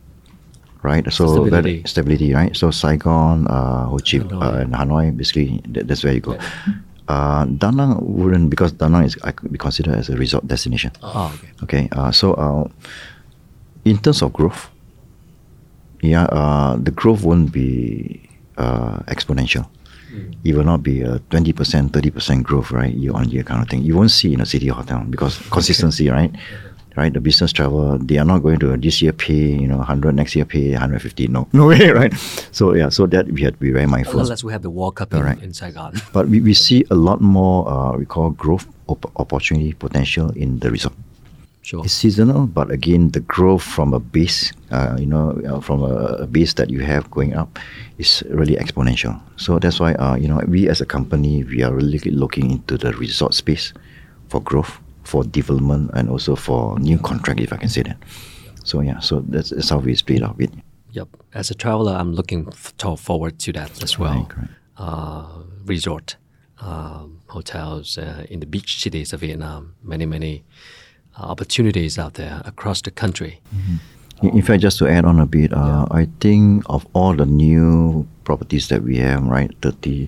right? So Stability. very stability, right? So Saigon, uh, Ho Chi, Hanoi. uh, and Hanoi, basically that, that's where you go. Uh, Da Nang wouldn't because Da Nang is I could be considered as a resort destination. Oh, okay. Okay, uh, so uh, in terms of growth, yeah, uh, the growth won't be uh, exponential. It will not be a twenty percent, thirty percent growth, right, year on year kind of thing. You won't see in a city hotel because consistency, right? Right, the business travel, they are not going to this year pay, you know, hundred next year pay hundred fifty. No, no way, right? So yeah, so that we have to be very mindful. Unless we have the World Cup in, Correct. in Saigon. But we, we see a lot more, uh, we call growth op- opportunity potential in the resort. Sure. It's seasonal, but again, the growth from a base, uh, you know, uh, from a, a base that you have going up, is really exponential. So that's why, uh, you know, we as a company, we are really looking into the resort space for growth, for development, and also for new contract, if I can say that. So yeah, so that's, that's how we split up it. Yep. As a traveler, I'm looking f- forward to that as well. Correct. Uh, resort, um, hotels uh, in the beach cities of Vietnam. Many, many uh, opportunities out there across the country. In in fact, just to add on a bit, uh, I think of all the new properties that we have, right, 30,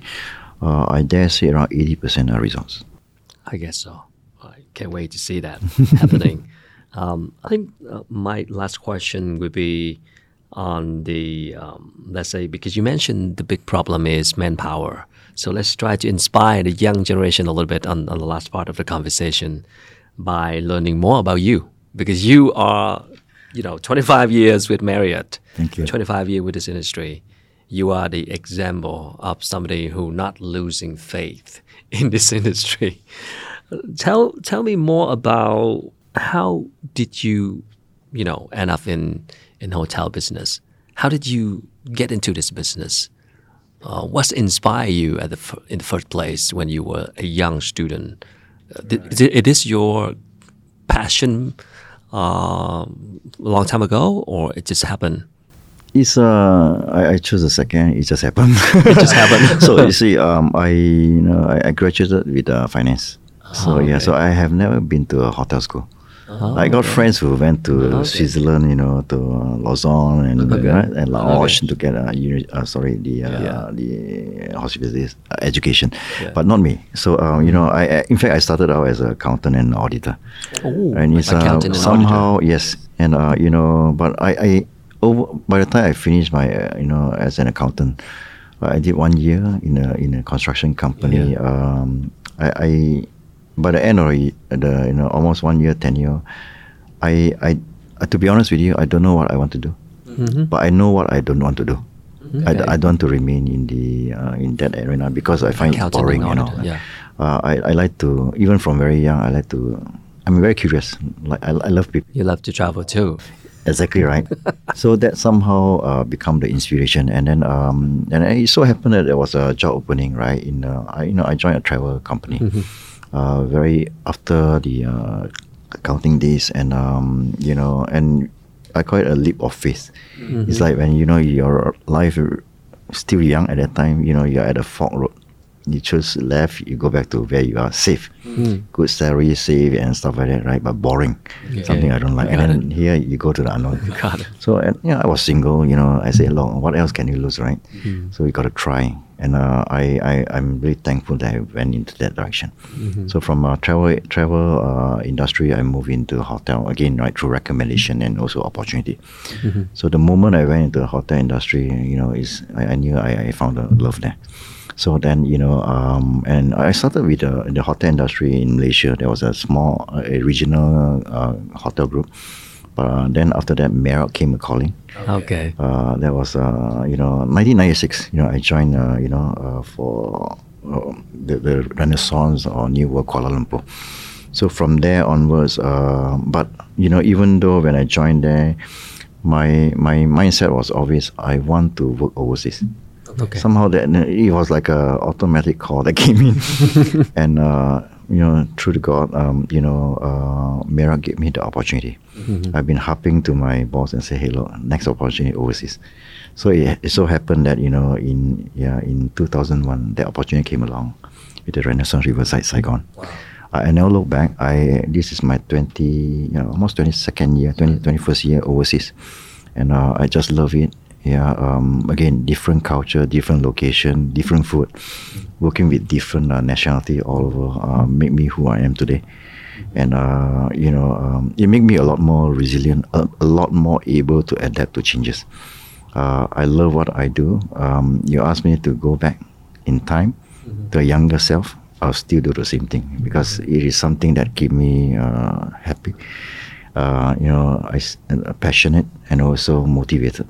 uh, I dare say around 80% are resorts. I guess so. Can't wait to see that happening. Um, I think uh, my last question would be on the, um, let's say, because you mentioned the big problem is manpower. So let's try to inspire the young generation a little bit on, on the last part of the conversation by learning more about you. Because you are, you know, 25 years with Marriott, Thank you. 25 years with this industry. You are the example of somebody who not losing faith in this industry. Tell tell me more about how did you, you know, end up in in hotel business? How did you get into this business? Uh, what inspired you at the f- in the first place when you were a young student? Uh, it, it is your passion uh, a long time ago, or it just happened? It's uh, I, I chose the second. It just happened. It just happened. so you see, um, I you know I, I graduated with uh, finance. So Oh, yeah, so I have never been to a hotel school. Oh, I got friends who went to Okay. Switzerland, you know, to uh, Lausanne and Okay. right, and Okay. to get a uh, sorry the uh, Yeah. the hospitality uh, education, Yeah. but not me. So um, you know, I, in fact I started out as an accountant and auditor Oh, and it's uh, accountant somehow yes and uh, you know but I, I over by the time I finished my uh, you know as an accountant uh, I did one year in a in a construction company Yeah. um, I, I by the end of the the, you know almost one year tenure I I uh, to be honest with you I don't know what I want to do. Mhm. but I know what I don't want to do. I, Okay. I don't want to remain in the uh, in that arena because I find it boring you know. yeah. uh, I, I like to even from very young I like to I'm very curious. Like I, I love people. You love to travel too. exactly right. So that somehow uh, become the inspiration. And then um, and it so happened that there was a job opening right in uh, I you know I joined a travel company uh, very after the uh, accounting days and um, you know and I call it a leap of faith. It's like when you know your life still young at that time you know you're at a fork road. You choose left you go back to where you are safe. Good salary safe and stuff like that right? But boring. Something I don't like. And then here you go to the unknown. So and yeah, I was single. You know, I said, "Look, what else can you lose, right?" Mm-hmm. So we got to try. And uh, I, I I'm really thankful that I went into that direction. Mm-hmm. So from uh, travel travel uh, industry, I moved into hotel again, right through recommendation and also opportunity. Mm-hmm. So the moment I went into the hotel industry, you know, is I, I knew I, I found a love there. So then, you know, um, and I started with uh, the hotel industry in Malaysia. There was a small, a regional uh, hotel group. But uh, then after that, Marriott came a calling. Okay. Uh, that was, uh, you know, 1996. You know, I joined, uh, you know, uh, for uh, the, the Renaissance or New World Kuala Lumpur. So from there onwards, uh, but you know, even though when I joined there, my my mindset was always I want to work overseas. Okay. Somehow that it was like a automatic call that came in, and uh, you know, through the God, um, you know, uh, Marriott gave me the opportunity. I've been harping to my boss and say, "Hey, look, next opportunity overseas." So it, it so happened that you know, in yeah, in 2001, that opportunity came along with the Renaissance Riverside Saigon. I, I now look back. I this is my 20, you know, almost 22nd year, 20, 21st year overseas, and uh, I just love it. Yeah, um, again, different culture, different location, different food, working with different uh, nationality all over, uh, make me who I am today. And uh, you know, um, it make me a lot more resilient, a, a lot more able to adapt to changes. Uh, I love what I do. Um, you ask me to go back in time to a younger self, I'll still do the same thing because it is something that keep me uh, happy. Uh, you know, I uh, passionate and also motivated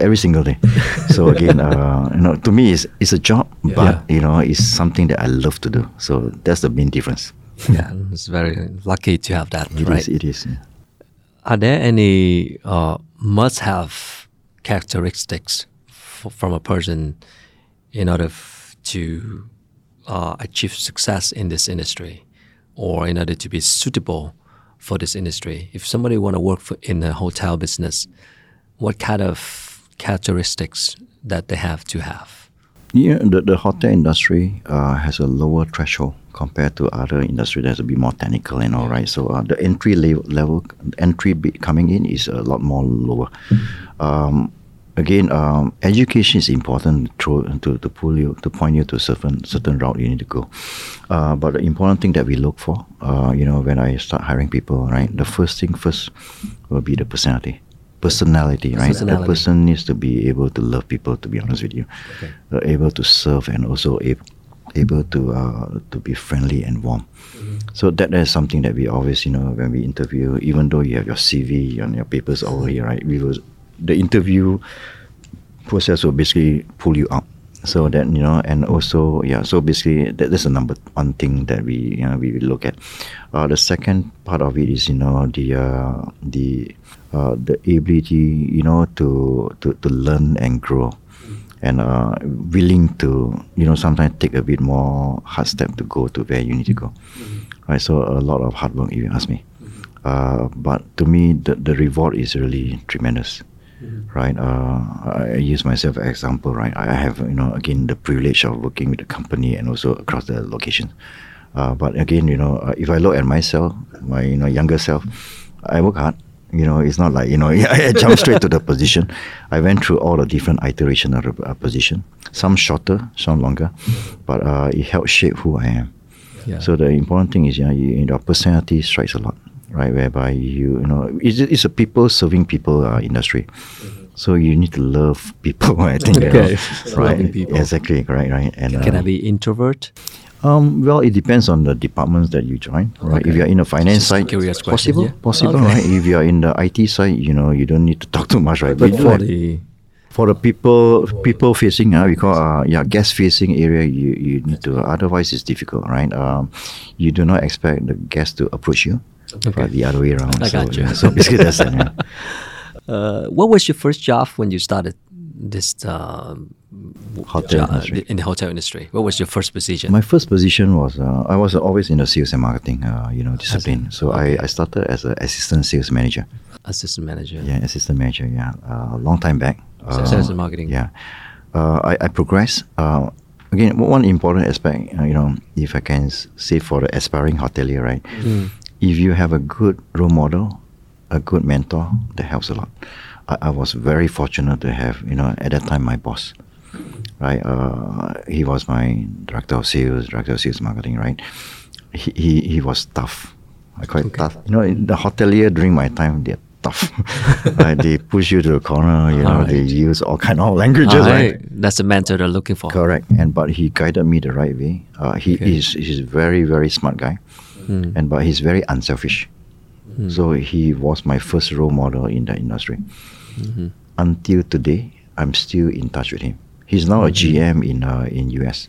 every single day. so again, uh, you know, to me, it's, it's a job, but you know, it's something that I love to do. So that's the main difference. Yeah, it's very lucky to have that, It right? is, It is. yeah. Are there any uh, must-have characteristics f- from a person in order f- to uh, achieve success in this industry, or in order to be suitable for this industry? If somebody want to work for, in the hotel business, what kind of characteristics that they have to have? Yeah, the, the hotel industry uh, has a lower threshold compared to other industry that's a bit more technical and all right. So uh, the entry level, level entry coming in is a lot more lower. Um, again, um, education is important to, to to pull you to point you to a certain certain route you need to go. Uh, but the important thing that we look for, uh, you know, when I start hiring people, right, the first thing first will be the personality. Personality, right? The person needs to be able to love people. To be honest with you, uh, able to serve and also able, able to uh, to be friendly and warm. So that is something that we always, you know, when we interview, even though you have your CV and your papers over here, right? We will, the interview process will basically pull you out. So that you know, and also yeah. So basically, that, that's the number one thing that we you know, we will look at. Uh, the second part of it is you know the uh, the uh, the ability you know to to, to learn and grow, and uh, willing to you know sometimes take a bit more hard step to go to where you need to go. Right. So a lot of hard work, if you ask me. Uh, but to me, the, the reward is really tremendous right? Uh, I use myself as example, right? I have, you know, again, the privilege of working with the company and also across the location. Uh, but again, you know, uh, if I look at myself, my you know younger self, I work hard. You know, it's not like you know I jump straight to the position. I went through all the different iteration of the uh, position. Some shorter, some longer, but uh, it helped shape who I am. Yeah. So the important thing is, you know, you, your personality strikes a lot, right? Whereby you, you know, it's, it's a people serving people uh, industry. So you need to love people. I think, you know, Okay. right? People. Exactly, right, right. And Can uh, I be introvert? Um, well, it depends on the departments that you join, right? If you're in the finance side, curious question, possible, yeah. possible, Okay. right? If you're in the IT side, you know, you don't need to talk too much, right? But We for the for the people people facing uh, we call uh, yeah guest facing area you, you need to otherwise it's difficult right um, you do not expect the guest to approach you Okay. but the other way around I so, got you. yeah, so basically that's it yeah. Uh, what was your first job when you started this w- Hotel uh, industry. in the hotel industry? What was your first position? my first position was uh, I was always in the sales and marketing uh, you know discipline so I, I started as an assistant sales manager Assistant manager. yeah assistant manager yeah uh, long time back uh, Sales and marketing. yeah uh, I, I progressed uh, again one important aspect uh, you know if I can say for the aspiring hotelier right Mm. if you have a good role model, a good mentor, that helps a lot. I, I was very fortunate to have, you know, at that time my boss, right? Uh, he was my director of sales, director of sales marketing, right? He he, he was tough. I call it Okay. tough. You know, in the hotelier during my time, they're tough. right? They push you to the corner. You know, they use all kind of languages. Alright, right? That's the mentor they're looking for. Correct. And but he guided me the right way. Uh, he Okay. is he's a very very smart guy, Mm. and but he's very unselfish. Mm. So he was my first role model in the industry. Mhm. Until today, I'm still in touch with him. He's now a GM in uh, in US.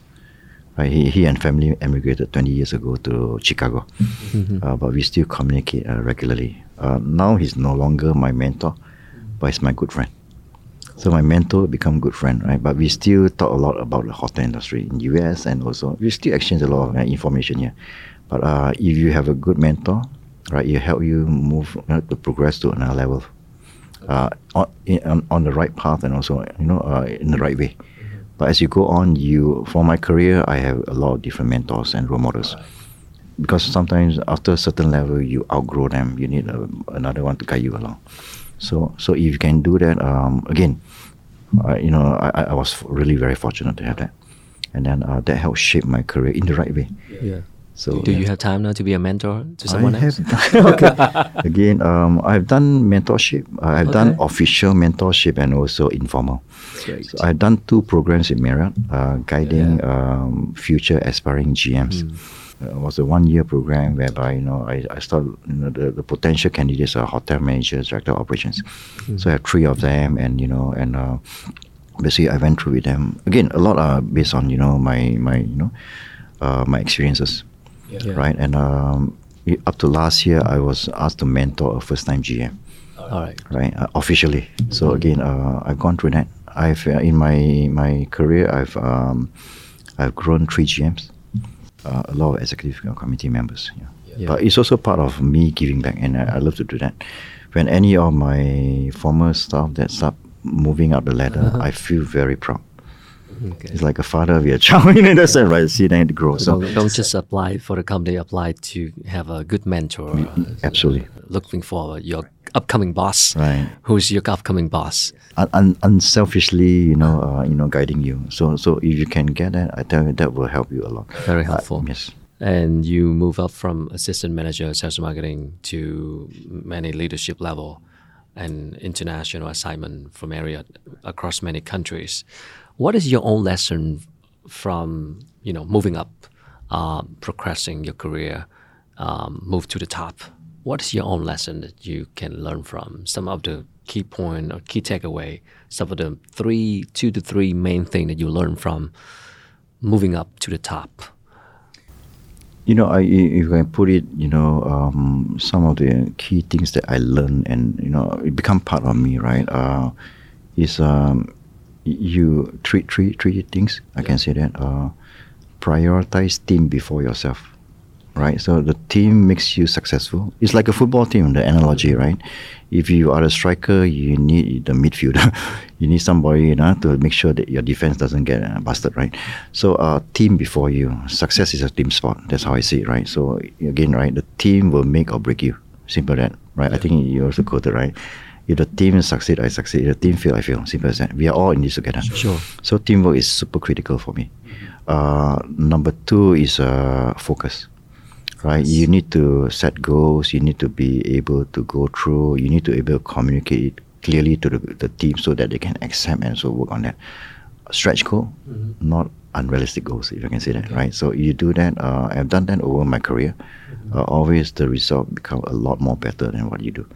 Right, he, he and family emigrated 20 years ago to Chicago, Mhm. uh, but we still communicate uh, regularly. Uh, now he's no longer my mentor, but he's my good friend. So my mentor become good friend, right? But we still talk a lot about the hotel industry in US and also we still exchange a lot of uh, information here. But uh, if you have a good mentor, right, it help you move uh, to progress to another level, uh, on, on the right path and also you know uh, in the right way. But as you go on, you for my career, I have a lot of different mentors and role models. Because sometimes after a certain level, you outgrow them. You need a, another one to guide you along. So, so if you can do that, um, again, uh, you know, I, I was really very fortunate to have that, and then uh, that helped shape my career in the right way. Yeah. So, Do yeah. you have time now to be a mentor to someone I else? have okay. Again, um, I've done mentorship. Uh, I've done official mentorship and also informal. Great. So I've done two programs in Marriott, uh, guiding um, future aspiring GMs. Hmm. Uh, it was a one-year program whereby you know I, I started you know the, the potential candidates are hotel managers, director of operations. Hmm. So I have three of them, and you know and uh, basically I went through with them again. A lot are based on you know my my you know uh, my experiences. Yeah. right? And um, up to last year, I was asked to mentor a first-time GM, All right. right? Uh, officially. So again, uh, I've gone through that. I've uh, in my my career, I've um, I've grown three GMs, uh, a lot of executive committee members. Yeah. Yeah. But it's also part of me giving back, and I, I love to do that. When any of my former staff that start moving up the ladder, I feel very proud. Okay. It's like a father of your child, you know, that's right? See them grow. So, don't, don't just apply for the company, apply to have a good mentor. uh, absolutely. Looking for your upcoming boss. Right. Who's your upcoming boss? un- un- unselfishly, you know, uh, you know, guiding you. So, so if you can get that, I tell you that will help you a lot. Very Uh, helpful. yes. And you move up from assistant manager, sales marketing to many leadership level and international assignment from area across many countries. What is your own lesson from you know moving up, uh, progressing your career, um, move to the top? What is your own lesson that you can learn from? Some of the key point or key takeaway, some of the three, two to three main thing that you learn from moving up to the top. You know, I, if I put it, you know, um, some of the key things that I learned and, you know, it become part of me, right? Uh, is um, you three, three, three things, I can say that. Uh, prioritize team before yourself, right? So the team makes you successful. It's like a football team, the analogy, right? If you are a striker, you need the midfielder. you need somebody you know, to make sure that your defense doesn't get uh, busted, right? So uh, team before you. Success is a team sport. That's how I see it, right? So again, right, the team will make or break you. Simple that, right? I think you also quoted, right? If the team succeed, I succeed. If the team fail, I fail. Simple as that. We are all in this together. Sure. So teamwork is super critical for me. Uh, number two is uh, focus. Right, you need to set goals. You need to be able to go through. You need to be able to communicate it clearly to the, the team so that they can accept and so work on that. Stretch goal, not unrealistic goals, if I can say that. Right. So you do that. Uh, I've done that over my career. Uh, always the result become a lot more better than what you do.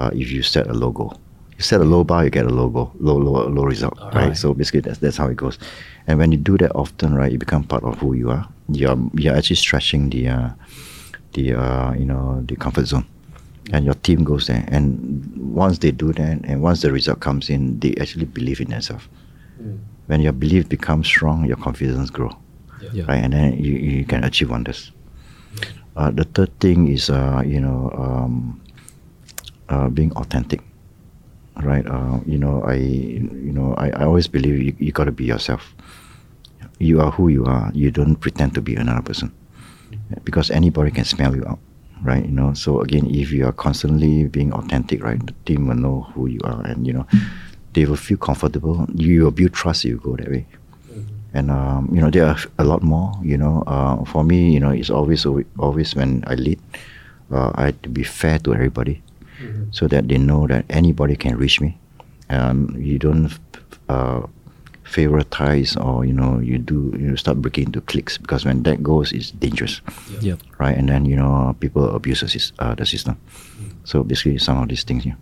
Uh, if you set a low goal, you set a low bar, you get a low goal, low low low result. Right? Alright. So basically, that's that's how it goes. And when you do that often, right, you become part of who you are. You're you're actually stretching the uh, the uh, you know the comfort zone, and your team goes there. And once they do that, and once the result comes in, they actually believe in themselves. When your belief becomes strong, your confidence grow, Yeah. right? And then you, you can achieve wonders. Uh, the third thing is uh, you know um, uh, being authentic right? Uh, you know i you know i, I always believe you, you got to be yourself. You are who you are. You don't pretend to be another person. Because anybody can smell you out right? You know so again if you are constantly being authentic right the team will know who you are and you know they will feel comfortable. You will build trust you go that way. And um, you know there are a lot more you know. Uh, for me you know it's always always when i lead uh, i have to be fair to everybody so that they know that anybody can reach me. Um, you don't uh, favoritize or you know you do you start breaking into cliques because when that goes, it's dangerous, Yeah. right? And then you know people abuse the, uh, the system. So basically, some of these things. Yeah.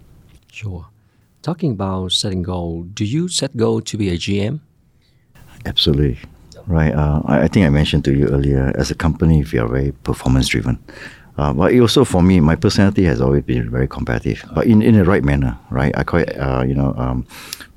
Sure. Talking about setting goal, do you set goal to be a GM? Absolutely. Right. Uh, I, I think I mentioned to you earlier, as a company, we are very performance driven. Uh, but it also for me, my personality has always been very competitive, but in, in the right manner, right? I call it, uh, you know, um,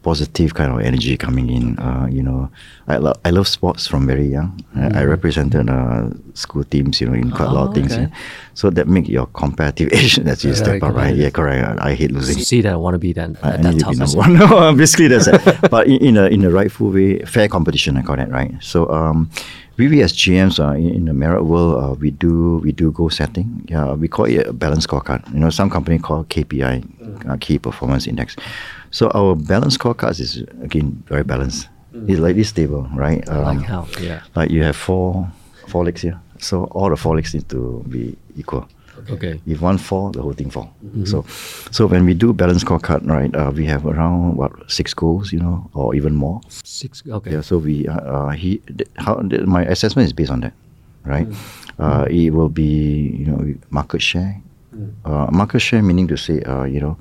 positive kind of energy coming in. Uh, you know, I, lo- I love sports from very young. I, I represented uh, school teams, you know, in quite a lot Oh, of things. okay. yeah. So that make your competitive edge that you Very step up, right? Yeah, correct. I hate losing. See that I want to be that, I, I that need to be number one. No, basically that's it. But in, in a in a rightful way, fair competition. I call that right. So um, we, we as GMs uh, in, in the Marriott world, uh, we do we do goal setting. Yeah, we call it a balance scorecard. You know, some company call KPI, uh, key performance index. So our balance scorecard is again very balanced. It's like this table, right? Um, Like how? Yeah. Like you have four four legs here. So all the four legs need to be equal. Okay. If one fall, the whole thing fall. So, so when we do balance scorecard, right, uh, we have around what six goals, you know, or even more. Six. Okay. Yeah. So we, uh, uh, he, th- how th- my assessment is based on that, right? Uh, it will be, you know, market share. Uh, market share meaning to say, uh, you know,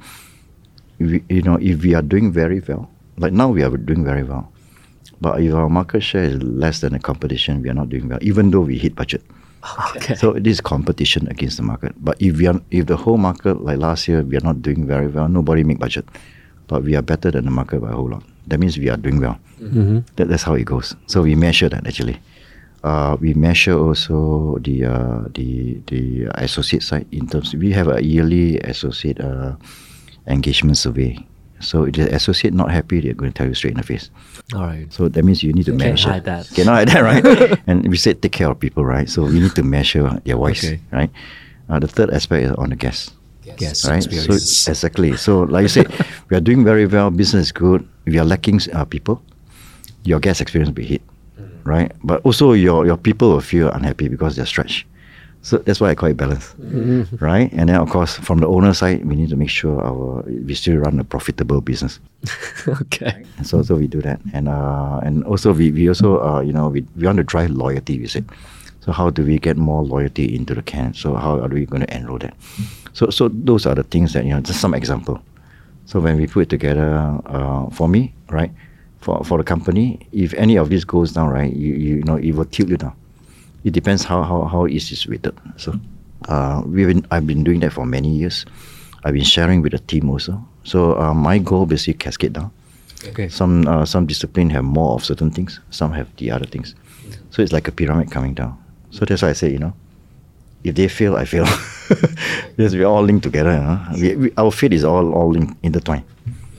we, you know, if we are doing very well, like now we are doing very well, but if our market share is less than the competition, we are not doing well, even though we hit budget. Okay. So it is competition against the market. But if we are, if the whole market like last year we are not doing very well, nobody make budget, but we are better than the market by a whole lot. That means we are doing well. That, that's how it goes. So we measure that actually. Uh, we measure also the uh, the the associate side in terms. We have a yearly associate uh, engagement survey. So if the associate not happy, they're going to tell you straight in the face. All right. So that means you need to measure. Can't measure. hide that. Cannot hide that, right? and we said take care of people, right? So we need to measure their voice, Okay. right? Uh, the third aspect is on the guests, Yes. right? So exactly. So like you said, we are doing very well. Business is good. We are lacking uh, people. Your guest experience will be hit, Mm. right? But also your your people will feel unhappy because they're stretched. So that's why I call it balance, Mm-hmm. right? And then of course from the owner side, we need to make sure our we still run a profitable business. okay. And so, so we do that, and uh, and also we, we also uh, you know we, we want to drive loyalty. We said, so how do we get more loyalty into the can? So how are we going to enroll that? So so those are the things that you know just some example. So when we put it together, uh, for me, right, for for the company, if any of this goes down, right, you you know it will tilt you down. It depends how how how it is weighted. So uh, we've been I've been doing that for many years. I've been sharing with the team also. So uh, my goal basically cascade down. Okay. Some uh, some discipline have more of certain things. Some have the other things. So it's like a pyramid coming down. So that's why I say, you know, if they fail, I fail. yes, we are all linked together. You know? we, we, our fate is all all linked, intertwined.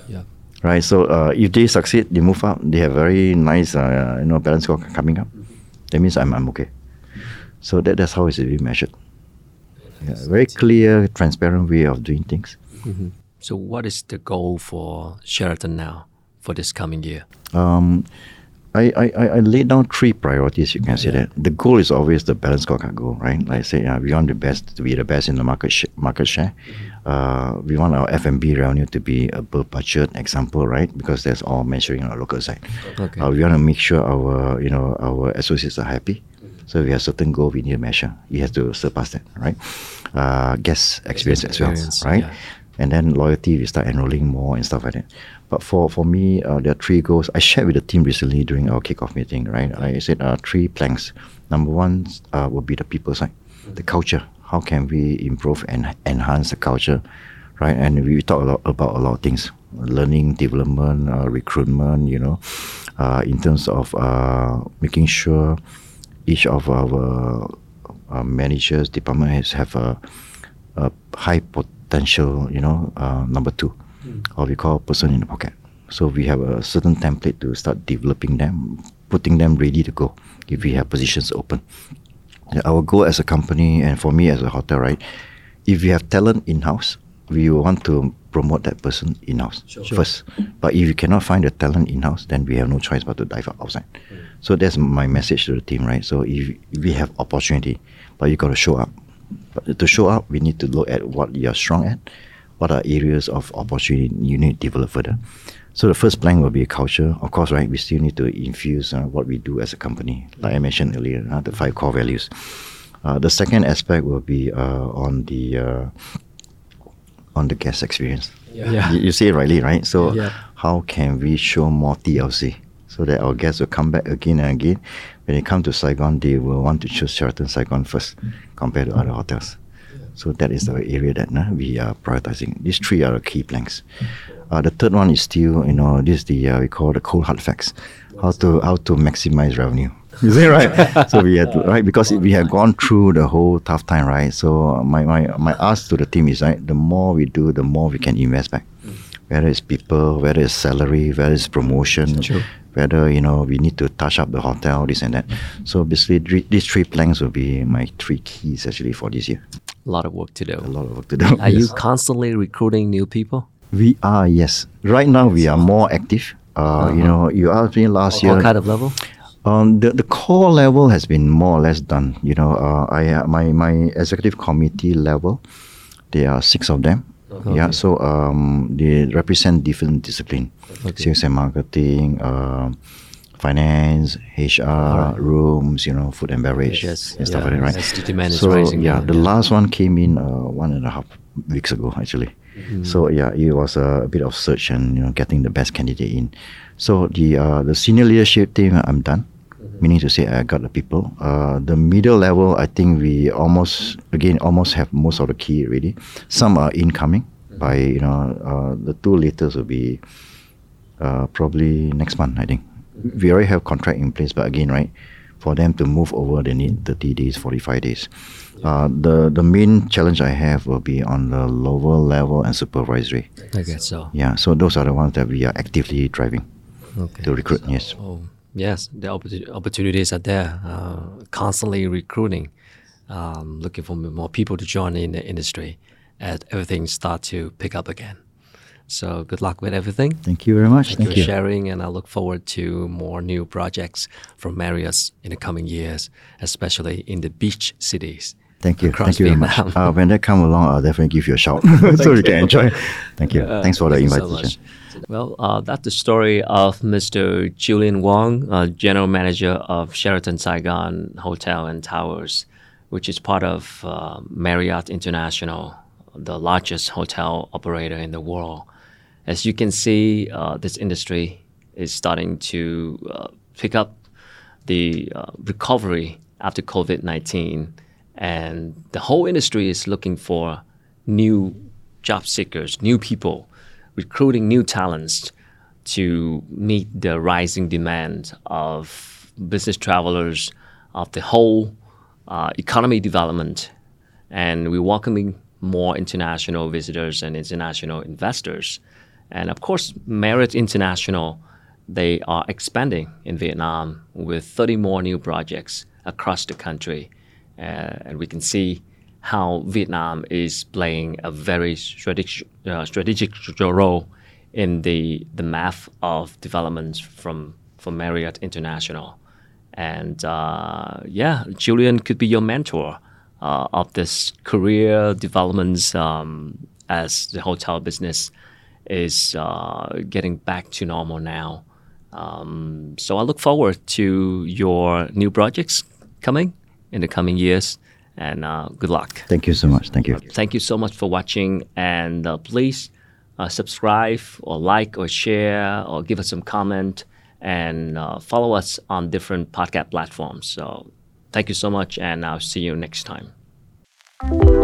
Yeah. Right. So uh, if they succeed, they move up. They have very nice, uh, you know, balance score coming up. That means I'm I'm okay. So that that's how it's being measured. Yeah, very clear, transparent way of doing things. So, what is the goal for Sheraton now for this coming year? Um, I, I, I laid down three priorities. You can say that the goal is always the balance scorecard goal, right? Like I say, uh, we want the best to be the best in the market sh- market share. Uh, we want our F&B revenue to be above budget. Example, right? Because that's all measuring on our local side. Okay. Uh, we want to make sure our you know our associates are happy. So we have certain goal we need to measure. You have to surpass that, right? Uh, guest experience as well, right? yeah. and then loyalty we start enrolling more and stuff like that but for for me uh, there are three goals i shared with the team recently during our kickoff meeting right i said uh, three planks number one uh, will be the people side the culture how can we improve and enhance the culture right and we talk a lot about a lot of things learning development uh, recruitment you know uh, in terms of uh, making sure each of our uh, managers department heads have a, a high potential, you know, uh, number two, or we call person in the pocket. So we have a certain template to start developing them, putting them ready to go if we have positions open. Our goal as a company and for me as a hotel, right? If we have talent in house, we want to promote that person in house first. But if you cannot find the talent in house, then we have no choice but to dive out outside. So that's my message to the team, right? So if we have opportunity, but you got to show up. But to show up, we need to look at what you're strong at, what are areas of opportunity you need to develop further. So the first plank will be culture. Of course, right, we still need to infuse uh, what we do as a company, like I mentioned earlier, uh, the five core values. Uh, the second aspect will be uh, on the uh, on the guest experience. Yeah. You, you say it rightly, right? So Yeah. how can we show more TLC so that our guests will come back again and again? When they come to Saigon, they will want to choose Sheraton Saigon first compared to other hotels. So that is the area that uh, we are prioritizing. These three are the key planks. Uh, the third one is still, you know, this is the uh, we call the cold hard facts. How to how to maximize revenue. Is it right? so we had to, right because we had gone through the whole tough time, right? So my, my my ask to the team is right. The more we do, the more we can invest back. Whether it's people, whether it's salary, whether it's promotion, True. whether you know we need to touch up the hotel, this and that. So basically, these three planks will be my three keys actually for this year. A lot of work to do. A lot of work to do. Are you constantly recruiting new people? We are yes. Right now we are more active. Uh, You know, you asked me last year. What kind of level? Um, the, the core level has been more or less done. You know, uh, I uh, my my executive committee level, there are six of them. Yeah, so um, they represent different discipline, sales and marketing, um finance, HR, rooms, you know, food and beverage, Yes, and stuff yeah, like that, right? So rising yeah, the yeah. last one came in uh, one and a half weeks ago actually. Mm-hmm. So yeah, it was a, bit of search and you know getting the best candidate in. So the uh, the senior leadership team, I'm done. Meaning to say I got the people. Uh, the middle level, I think we almost again almost have most of the key already. Some are incoming by you know uh, the two latest will be uh, probably next month. I think we already have contract in place, but again, right, for them to move over, they need 30 days, 45 days. Uh, the the main challenge I have will be on the lower level and supervisory. I guess so. Yeah, so those are the ones that we are actively driving Okay. to recruit. yes. Oh, yes, the opportunities are there. Uh, constantly recruiting, um, looking for more people to join in the industry as everything start to pick up again. So good luck with everything. Thank you very much. Thank, Thank you you. for sharing, and I look forward to more new projects from Marriott in the coming years, especially in the beach cities. Thank you. Thank you very much. Uh, when they come along, I'll definitely give you a shout so you can enjoy. Thank you. Thanks for the so invitation. much. Well, uh, that's the story of Mr. Julian Wong, uh, General Manager of Sheraton Saigon Hotel and Towers, which is part of uh, Marriott International, the largest hotel operator in the world. As you can see, uh, this industry is starting to uh, pick up the uh, recovery after COVID 19. And the whole industry is looking for new job seekers, new people, recruiting new talents to meet the rising demand of business travelers, of the whole uh, economy development. And we're welcoming more international visitors and international investors. And of course, Marriott International, they are expanding in Vietnam with 30 more new projects across the country. Uh, and we can see how Vietnam is playing a very strategic, uh, strategic role in the, the map of developments from, from Marriott International. And uh, yeah, Julian could be your mentor uh, of this career developments um, as the hotel business is uh, getting back to normal now. Um, so I look forward to your new projects coming in the coming years, and uh, good luck. Thank you so much. Thank you. Thank you so much for watching, and uh, please uh, subscribe or like or share or give us some comment and uh, follow us on different podcast platforms. So thank you so much, and I'll see you next time.